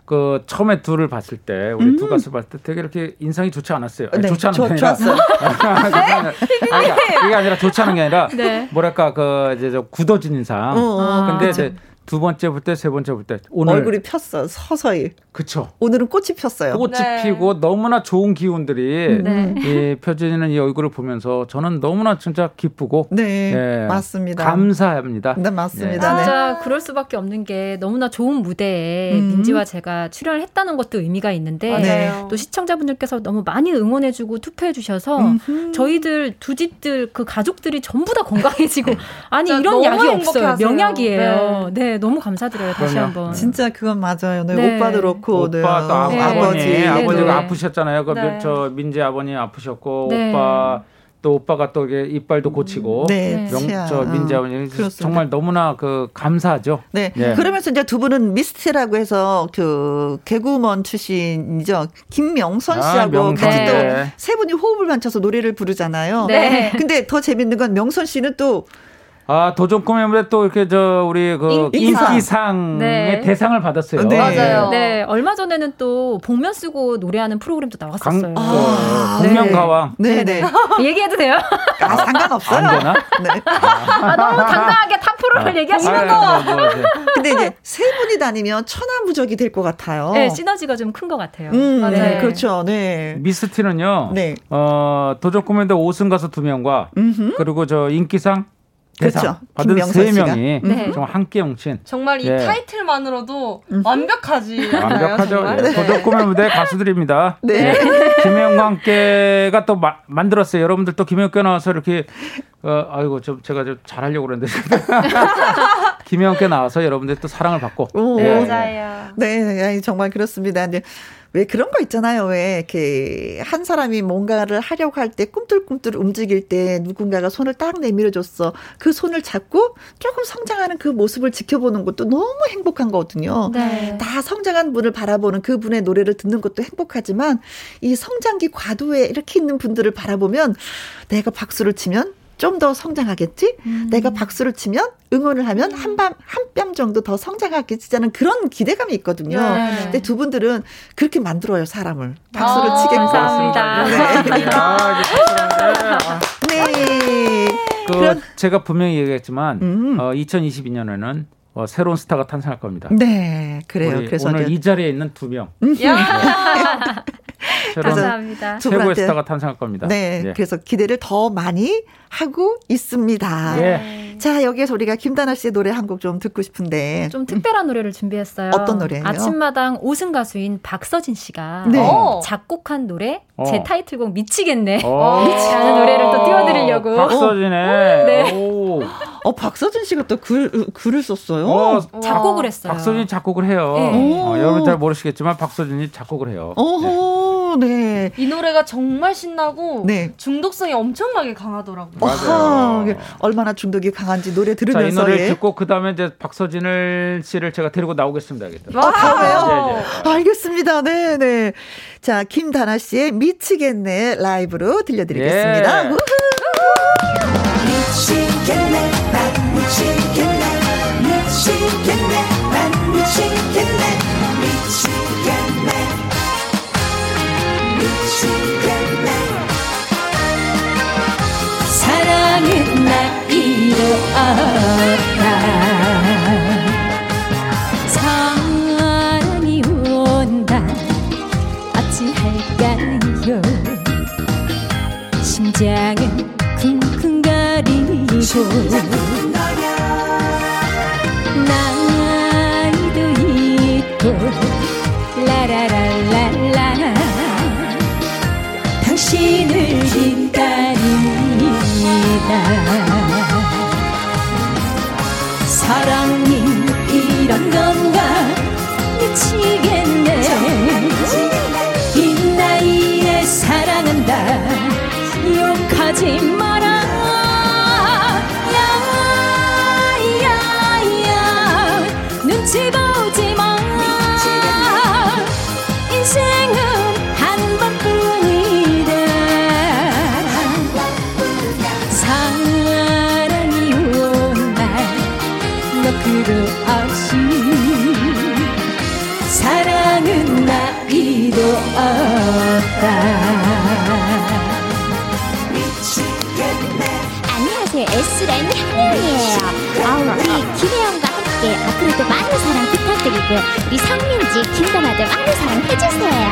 그 처음에 둘을 봤을 때 우리 음. 두 가수 봤을 때 되게 이렇게 인상이 좋지 않았어요. 아니, 네, 좋지 않은 게 아니라 좋았어요. 이게 아니라 좋지 않은 게 아니라 네. 뭐랄까 그 이제 저 굳어진 인상. 어, 어, 근데 그쵸. 이제 두 번째 볼 때, 세 번째 볼 때. 오늘 얼굴이 폈어, 서서히. 그쵸. 오늘은 꽃이 폈어요. 꽃이 네. 피고 너무나 좋은 기운들이 네. 이 펴지는 이 얼굴을 보면서 저는 너무나 진짜 기쁘고. 네. 예, 맞습니다. 감사합니다. 네, 맞습니다. 네. 진짜 그럴 수밖에 없는 게 너무나 좋은 무대에 음. 민지와 제가 출연을 했다는 것도 의미가 있는데 네. 또 시청자분들께서 너무 많이 응원해 주고 투표해 주셔서 음흠. 저희들 두 집들 그 가족들이 전부 다 건강해지고 아니 이런 약이 없어요. 명약이에요. 네. 네, 너무 감사드려요. 다시 한번. 진짜 그건 맞아요. 네, 네. 오빠도 그렇고 오빠 네. 또 아, 네. 아버지 아버지가 네. 아프셨잖아요. 그저 민지 아버님 아프셨고 오빠 또 오빠가 또 이게 이빨도 고치고 네, 명저 민지 아버님 정말 너무나 그 감사하죠. 네. 네. 그러면서 이제 두 분은 미스트라고 해서 그 개구먼 출신이죠. 김명선 아, 씨하고 아, 같이 또세 분이 호흡을 맞춰서 노래를 부르잖아요. 네. 근데 더 재밌는 건 명선 씨는 또 아 도전 코미디에 또 이렇게 저 우리 그 인기상. 인기상의 네. 대상을 받았어요. 네. 맞아요. 네 얼마 전에는 또 복면 쓰고 노래하는 프로그램도 나왔었어요. 강, 아, 네. 복면 가왕. 네네. 얘기해도 돼요? 아, 상관없어요. 안 되나? 네. 아, 너무 당당하게 타 프로를 아, 얘기하시는 거. 근데 이제 세 분이 다니면 천하무적이 될 것 같아요. 네, 시너지가 좀 큰 것 같아요. 음, 네. 네. 그렇죠. 네. 미스티는요. 네. 어, 도전 꿈의 무대 5승 가수 2명과 그리고 저 인기상 그렇죠. 받은 세 명이 네. 정말 함께 뭉친 정말 이 예. 타이틀만으로도 음. 완벽하지 완벽하죠. 예. 도전 꿈의 무대 가수들입니다. 네. 예. 김혜영과 함께가 또 마, 만들었어요. 여러분들 또 김혜영께 나와서 이렇게 어, 아이고 좀 제가 좀 잘하려고 그랬는데 김혜영께 나와서 여러분들 또 사랑을 받고 오, 예. 맞아요. 네, 정말 그렇습니다. 이제 왜 그런 거 있잖아요. 왜 이렇게 한 사람이 뭔가를 하려고 할 때 꿈틀꿈틀 움직일 때 누군가가 손을 딱 내밀어 줬어. 그 손을 잡고 조금 성장하는 그 모습을 지켜보는 것도 너무 행복한 거거든요. 네. 다 성장한 분을 바라보는 그 분의 노래를 듣는 것도 행복하지만 이 성장기 과도에 이렇게 있는 분들을 바라보면 내가 박수를 치면 좀 더 성장하겠지? 음. 내가 박수를 치면 응원을 하면 음. 한 뺨, 한뺨 정도 더 성장하겠지라는 그런 기대감이 있거든요. 네. 근데 두 분들은 그렇게 만들어요, 사람을. 박수를 아, 치게끔. 감사합니다. 네. 아, 네. 그 그럼, 제가 분명히 얘기했지만 음. 어, 2022년에는 어, 새로운 스타가 탄생할 겁니다. 네, 그래요. 그래서 오늘 이 자리에 있는 두 명. 감사합니다. 최고의 스타가 탄생할 겁니다. 네, 예. 그래서 기대를 더 많이 하고 있습니다. 예. 자, 여기에서 우리가 김다나 씨의 노래 한 곡 좀 듣고 싶은데. 좀 특별한 노래를 준비했어요. 어떤 노래예요? 아침마당 5승 가수인 박서진 씨가 네. 어. 작곡한 노래 어. 제 타이틀곡 미치겠네. 어. 미치라는 노래를 또 띄워드리려고. 박서진의. 네. 오. 어, 박서진 씨가 또 글, 글을 썼어요? 어, 작곡을 했어요. 박서진 작곡을 해요. 네. 어, 여러분 잘 모르시겠지만 박서진이 작곡을 해요. 어 네. 네. 이 노래가 정말 신나고 네. 중독성이 엄청나게 강하더라고요. 맞아요. 얼마나 중독이 강한지 노래 들으면서 자, 이 노래 예. 듣고 그 다음에 이제 박서진을 씨를 제가 데리고 나오겠습니다. 아, 다음에요? 네, 네. 알겠습니다. 네, 네. 자, 김다나 씨의 미치겠네 라이브로 들려드리겠습니다. 예. 미치겠네, 난 미치겠네, 미치겠네, 난 미치겠네. 사랑이 온다. 어찌할까요 심장은 쿵쿵거리고 앞으로도 많은 사랑 부탁드리고 우리 성민지 김다나도 많은 사랑 해주세요.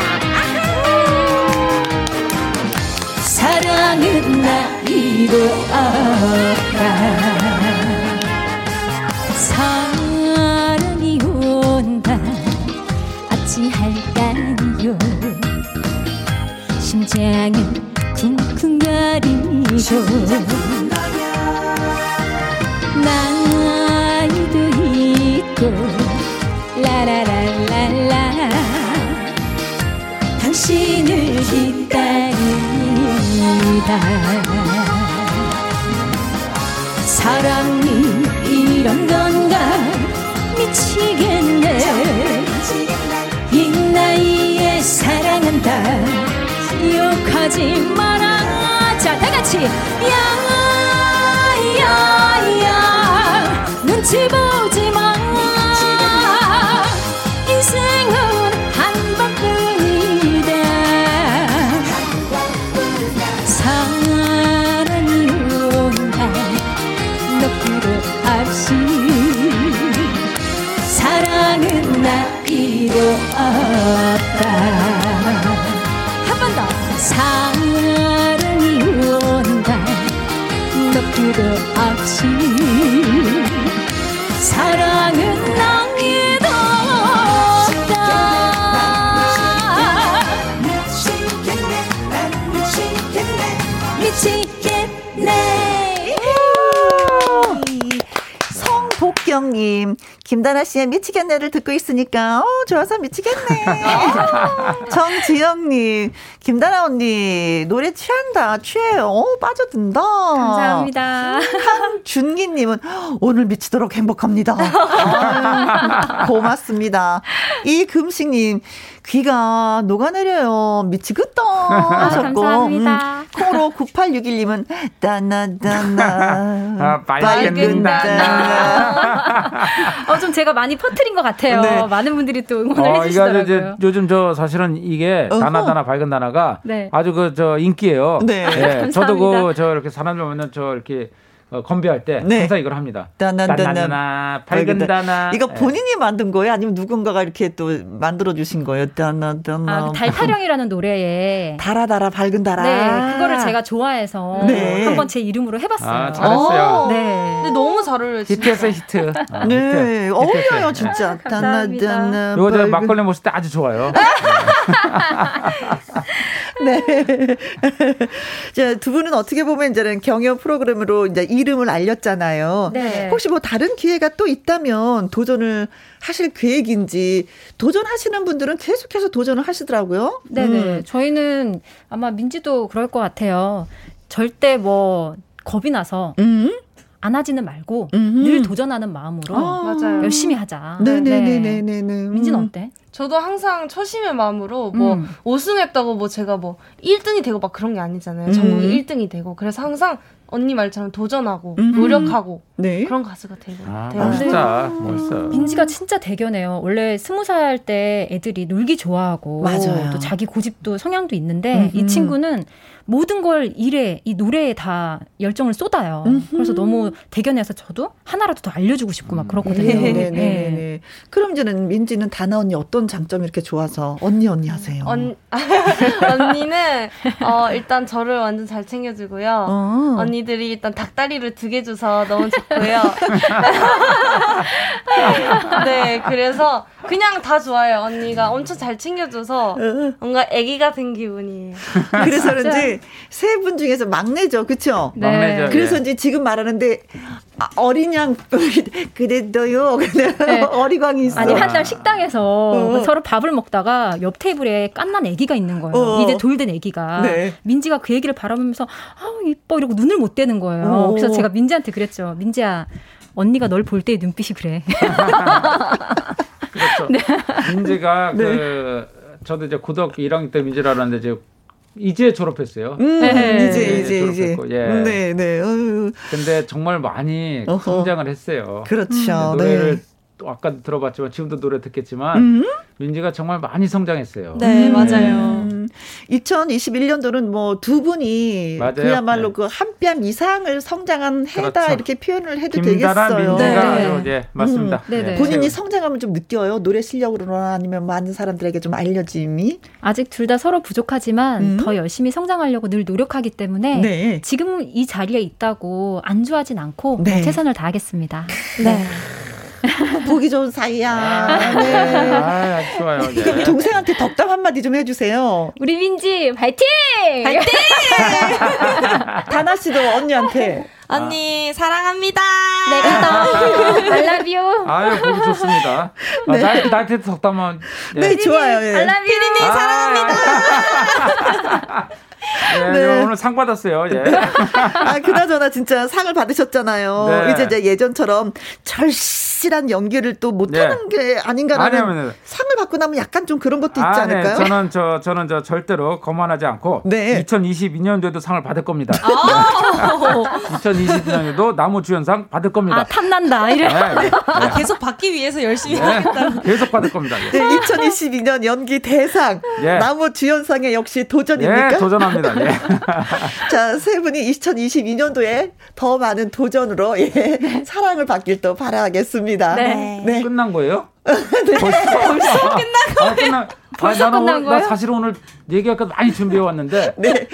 사랑은 나이도 없다 사랑이 온다. 어찌할까요? 심장은 쿵쿵거리고 사랑한다 욕하지 마라. 자 다같이. 야야야 눈치 보 성복경님, 김다나 씨의 미치겠네를 듣고 있으니까, 어, 좋아서 미치겠네. 정지영님, 김다나 언니, 노래 취한다, 취해요. 어, 빠져든다. 감사합니다. 한준기님은, 오늘 미치도록 행복합니다. 아유, 고맙습니다. 이금식님, 귀가 녹아내려요. 미치겠다. 아, 하셨고. 감사합니다. 음, 콩으로 9861님은, 따나따나. 아, 빨간 다나. 어, 좀 제가 많이 퍼트린 것 같아요. 네. 많은 분들이 또 응원을 어, 해주시더라고요. 이제 요즘 저 사실은 이게 다나다나 밝은 다나가 네. 아주 그 저 인기예요. 네. 네. 저도 그 저 이렇게 사람들 보면 저 이렇게 어, 건배할 때 네. 항상 이걸 합니다. 따나따나 밝은 다나. 이거 예. 본인이 만든 거예요? 아니면 누군가가 이렇게 또 만들어 주신 거예요? 따나따나. 아, 그 달타령이라는 노래에 달아달아 밝은 달아. 네, 그거를 제가 좋아해서 네. 한번 제 이름으로 해봤어요. 아, 잘했어요. 네. 근데 너무 잘 어울려요. 히트했어요, 히트. 아, 네, 히트. 어울려요, 진짜. 따나따나. 이거 저 막걸리 모실 때 아주 좋아요. 네. 자, 두 분은 어떻게 보면 이제는 경연 프로그램으로 이제 이름을 알렸잖아요. 네. 혹시 뭐 다른 기회가 또 있다면 도전을 하실 계획인지 도전하시는 분들은 계속해서 도전을 하시더라고요. 네네. 음. 저희는 아마 민지도 그럴 것 같아요. 절대 뭐 겁이 나서 음? 안 하지는 말고 음흠. 늘 도전하는 마음으로 아, 열심히 하자. 네네네네네. 네. 민지는 어때? 저도 항상 초심의 마음으로 뭐 음. 우승했다고 뭐 제가 뭐 1등이 되고 막 그런 게 아니잖아요. 전국 음. 1등이 되고 그래서 항상 언니 말처럼 도전하고 음. 노력하고 네. 그런 가수가 되고 아, 멋있다 멋있어 민지가 진짜 대견해요 원래 스무 살 때 애들이 놀기 좋아하고 맞아요. 또 자기 고집도 성향도 있는데 음흠. 이 친구는 모든 걸 일에 이 노래에 다 열정을 쏟아요. 음흠. 그래서 너무 대견해서 저도 하나라도 더 알려주고 싶고 막 그렇거든요. 네, 네, 네, 네. 그럼 이제는 민지는 다나 언니 어떤 장점이 이렇게 좋아서 언니 언니 하세요? 언, 언니는 어, 일단 저를 완전 잘 챙겨주고요. 어. 언니들이 일단 닭다리를 두 개 줘서 너무 좋 고요. 네, 그래서 그냥 다 좋아요. 언니가 엄청 잘 챙겨줘서 뭔가 아기 같은 기분이에요. 그래서 그런지 세 분 중에서 막내죠, 그렇죠? 네. 막내죠. 그래서 네. 이제 지금 말하는데 아, 어린 양 그래도요. 네. 어리광이 있어. 아니 한 달 식당에서 어. 서로 밥을 먹다가 옆 테이블에 깐난 아기가 있는 거예요. 어. 이제 돌된 아기가 네. 민지가 그 아기를 바라보면서 아 이뻐 이러고 눈을 못 떼는 거예요. 어. 그래서 제가 민지한테 그랬죠. 민지야 언니가 널 볼때 눈빛이 그래. 그렇죠. 네. 민지가 네. 그 저도 이제 고등학교 1학년 때 민지를 알았는데 이제 이제 졸업했어요. 음, 네. 이제 이제 졸업했고, 이제. 예. 네, 네. 어휴. 근데 정말 많이 어허. 성장을 했어요. 그렇죠. 노래를 네. 또 아까도 들어봤지만 지금도 노래 듣겠지만 음? 민지가 정말 많이 성장했어요. 네, 음. 맞아요. 2021년도는 뭐 두 분이 맞아요. 그야말로 네. 그한 뼘 이상을 성장한 해다 그렇죠. 이렇게 표현을 해도 되겠어요. 민지가 네. 네. 맞습니다. 음. 네. 본인이 성장하면 좀 느껴요. 노래 실력으로나 아니면 많은 사람들에게 좀 알려짐이 아직 둘 다 서로 부족하지만 음? 더 열심히 성장하려고 늘 노력하기 때문에 네. 지금 이 자리에 있다고 안주하진 않고 네. 최선을 다하겠습니다. 네. 보기 좋은 사이야. 네. 아, 좋아요. 네. 동생한테 덕담 한마디 좀 해주세요. 우리 민지, 화이팅! 화이팅! 다나 씨도 언니한테. 언니, 아. 사랑합니다. 내가 더. I love you. 아유, 보기 좋습니다. 아, 네. 나, 나한테 덕담은. 예. 네, 좋아요. 예. Love you. 피디님, 아. 사랑합니다. 네, 네. 오늘 상 받았어요. 예. 아, 그나저나 진짜 상을 받으셨잖아요. 네. 이제, 이제 예전처럼 절실한 연기를 또 못하는 네. 게 아닌가라는 아니요, 상을 받고 나면 약간 좀 그런 것도 있지 아, 네. 않을까요? 저는 저 저는 저 절대로 거만하지 않고 네. 2022년도에도 상을 받을 겁니다. 2022년에도 나무 주연상 받을 겁니다. 아, 탐난다. 이래. 네, 아, 계속 받기 위해서 열심히 하겠다. 계속 받을 겁니다. 네, 2022년 연기 대상 나무 주연상에 역시 도전입니까? 도전합니다. 감사합니다. 네. 자, 세 분이 2022년도에 더 많은 도전으로 예, 네. 사랑을 받길 또 바라겠습니다. 네. 네. 끝난 거예요? 네. 벌써, 벌써 끝난 거예요? 아, 끝나, 벌써 아, 끝난 거예요? 나 사실 오늘 얘기할 거 많이 준비해 왔는데 네.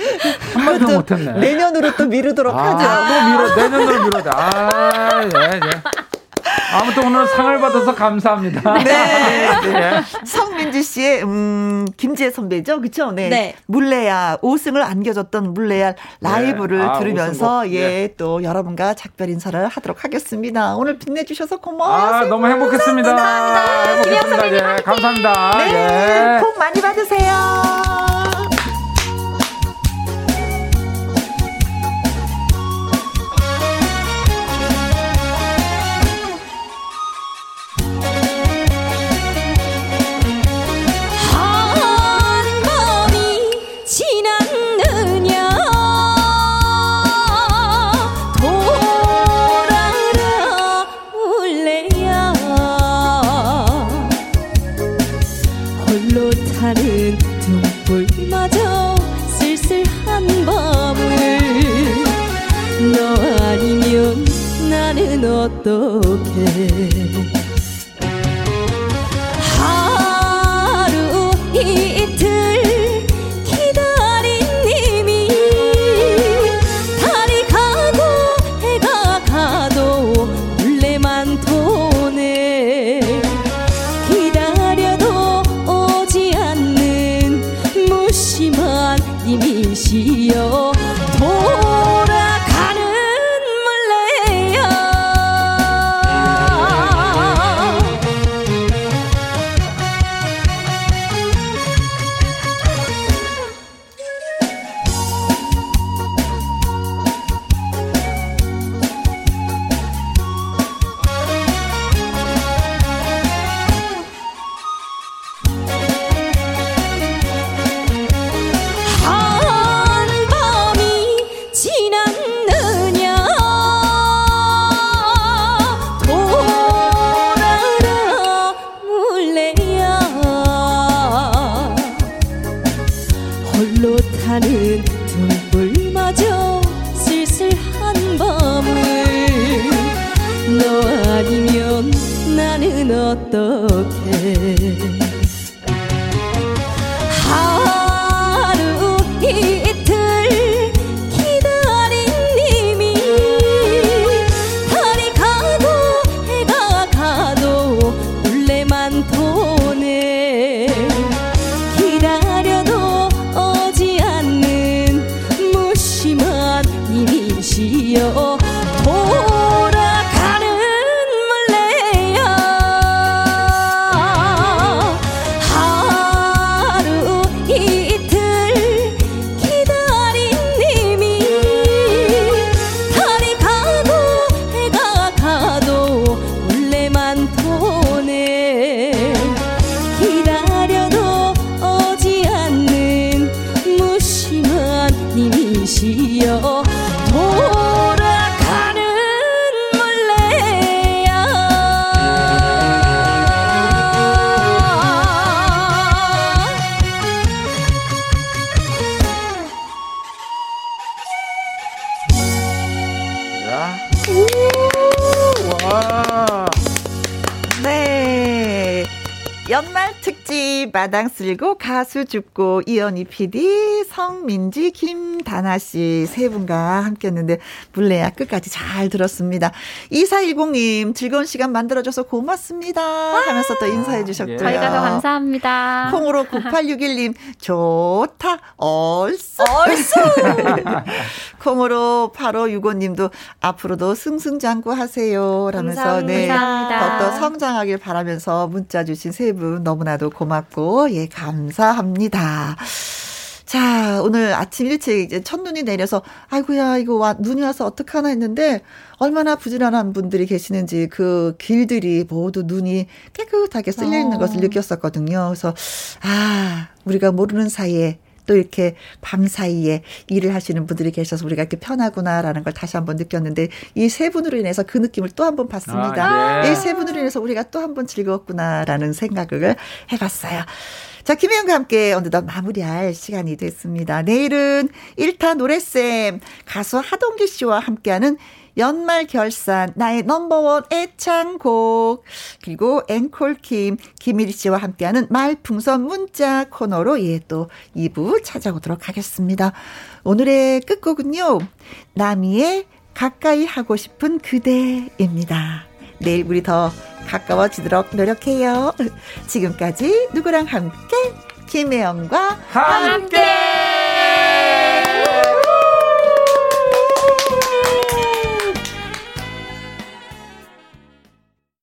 한마디도 못했네. 내년으로 또 미루도록 아, 하죠. 또 미뤄 내년으로 미뤄. 아, 네, 네. 아무튼 오늘 상을 받아서 감사합니다. 네. 네. 성민지 씨의 음 김지혜 선배죠, 그렇죠? 네. 네. 물레야 5승을 안겨줬던 물레야 라이브를 네. 아, 들으면서 예또 네. 여러분과 작별 인사를 하도록 하겠습니다. 오늘 빛내주셔서 고마워요. 아 너무 행복했습니다. 감사합니다. 행복했습니다. 예, 감사합니다. 네. 예. 복 많이 받으세요. 어떡해 마당 쓸고 가수 죽고 이연희 PD, 성민지, 김다나 씨 세 분과 함께 했는데 물레야 끝까지 잘 들었습니다. 2410님 즐거운 시간 만들어줘서 고맙습니다 하면서 또 인사해 주셨고요. 저희가 더 감사합니다. 콩으로 9861님 좋다 얼쑤 얼쑤 콩으로 8565님도 앞으로도 승승장구 하세요 라면서 네, 더 성장하길 바라면서 문자 주신 세 분 너무나도 고맙고 예 감사합니다. 자, 오늘 아침 일찍 이제 첫눈이 내려서, 아이고야, 이거 와, 눈이 와서 어떡하나 했는데, 얼마나 부지런한 분들이 계시는지 그 길들이 모두 눈이 깨끗하게 쓸려 있는 어. 것을 느꼈었거든요. 그래서, 아, 우리가 모르는 사이에 또 이렇게 밤 사이에 일을 하시는 분들이 계셔서 우리가 이렇게 편하구나라는 걸 다시 한번 느꼈는데 이 세 분으로 인해서 그 느낌을 또 한번 봤습니다. 아, 네. 이세 분으로 인해서 우리가 또 한번 즐거웠구나라는 생각을 해봤어요. 자, 김혜영과 함께 어느덧 마무리할 시간이 됐습니다. 내일은 1타 노래쌤, 가수 하동기 씨와 함께하는 연말 결산, 나의 넘버원 애창곡, 그리고 앵콜킴, 김일희 씨와 함께하는 말풍선 문자 코너로 예, 또 2부 찾아오도록 하겠습니다. 오늘의 끝곡은요, 나미의 가까이 하고 싶은 그대입니다. 내일 우리 더 가까워지도록 노력해요. 지금까지 누구랑 함께 김혜영과 함께. 함께.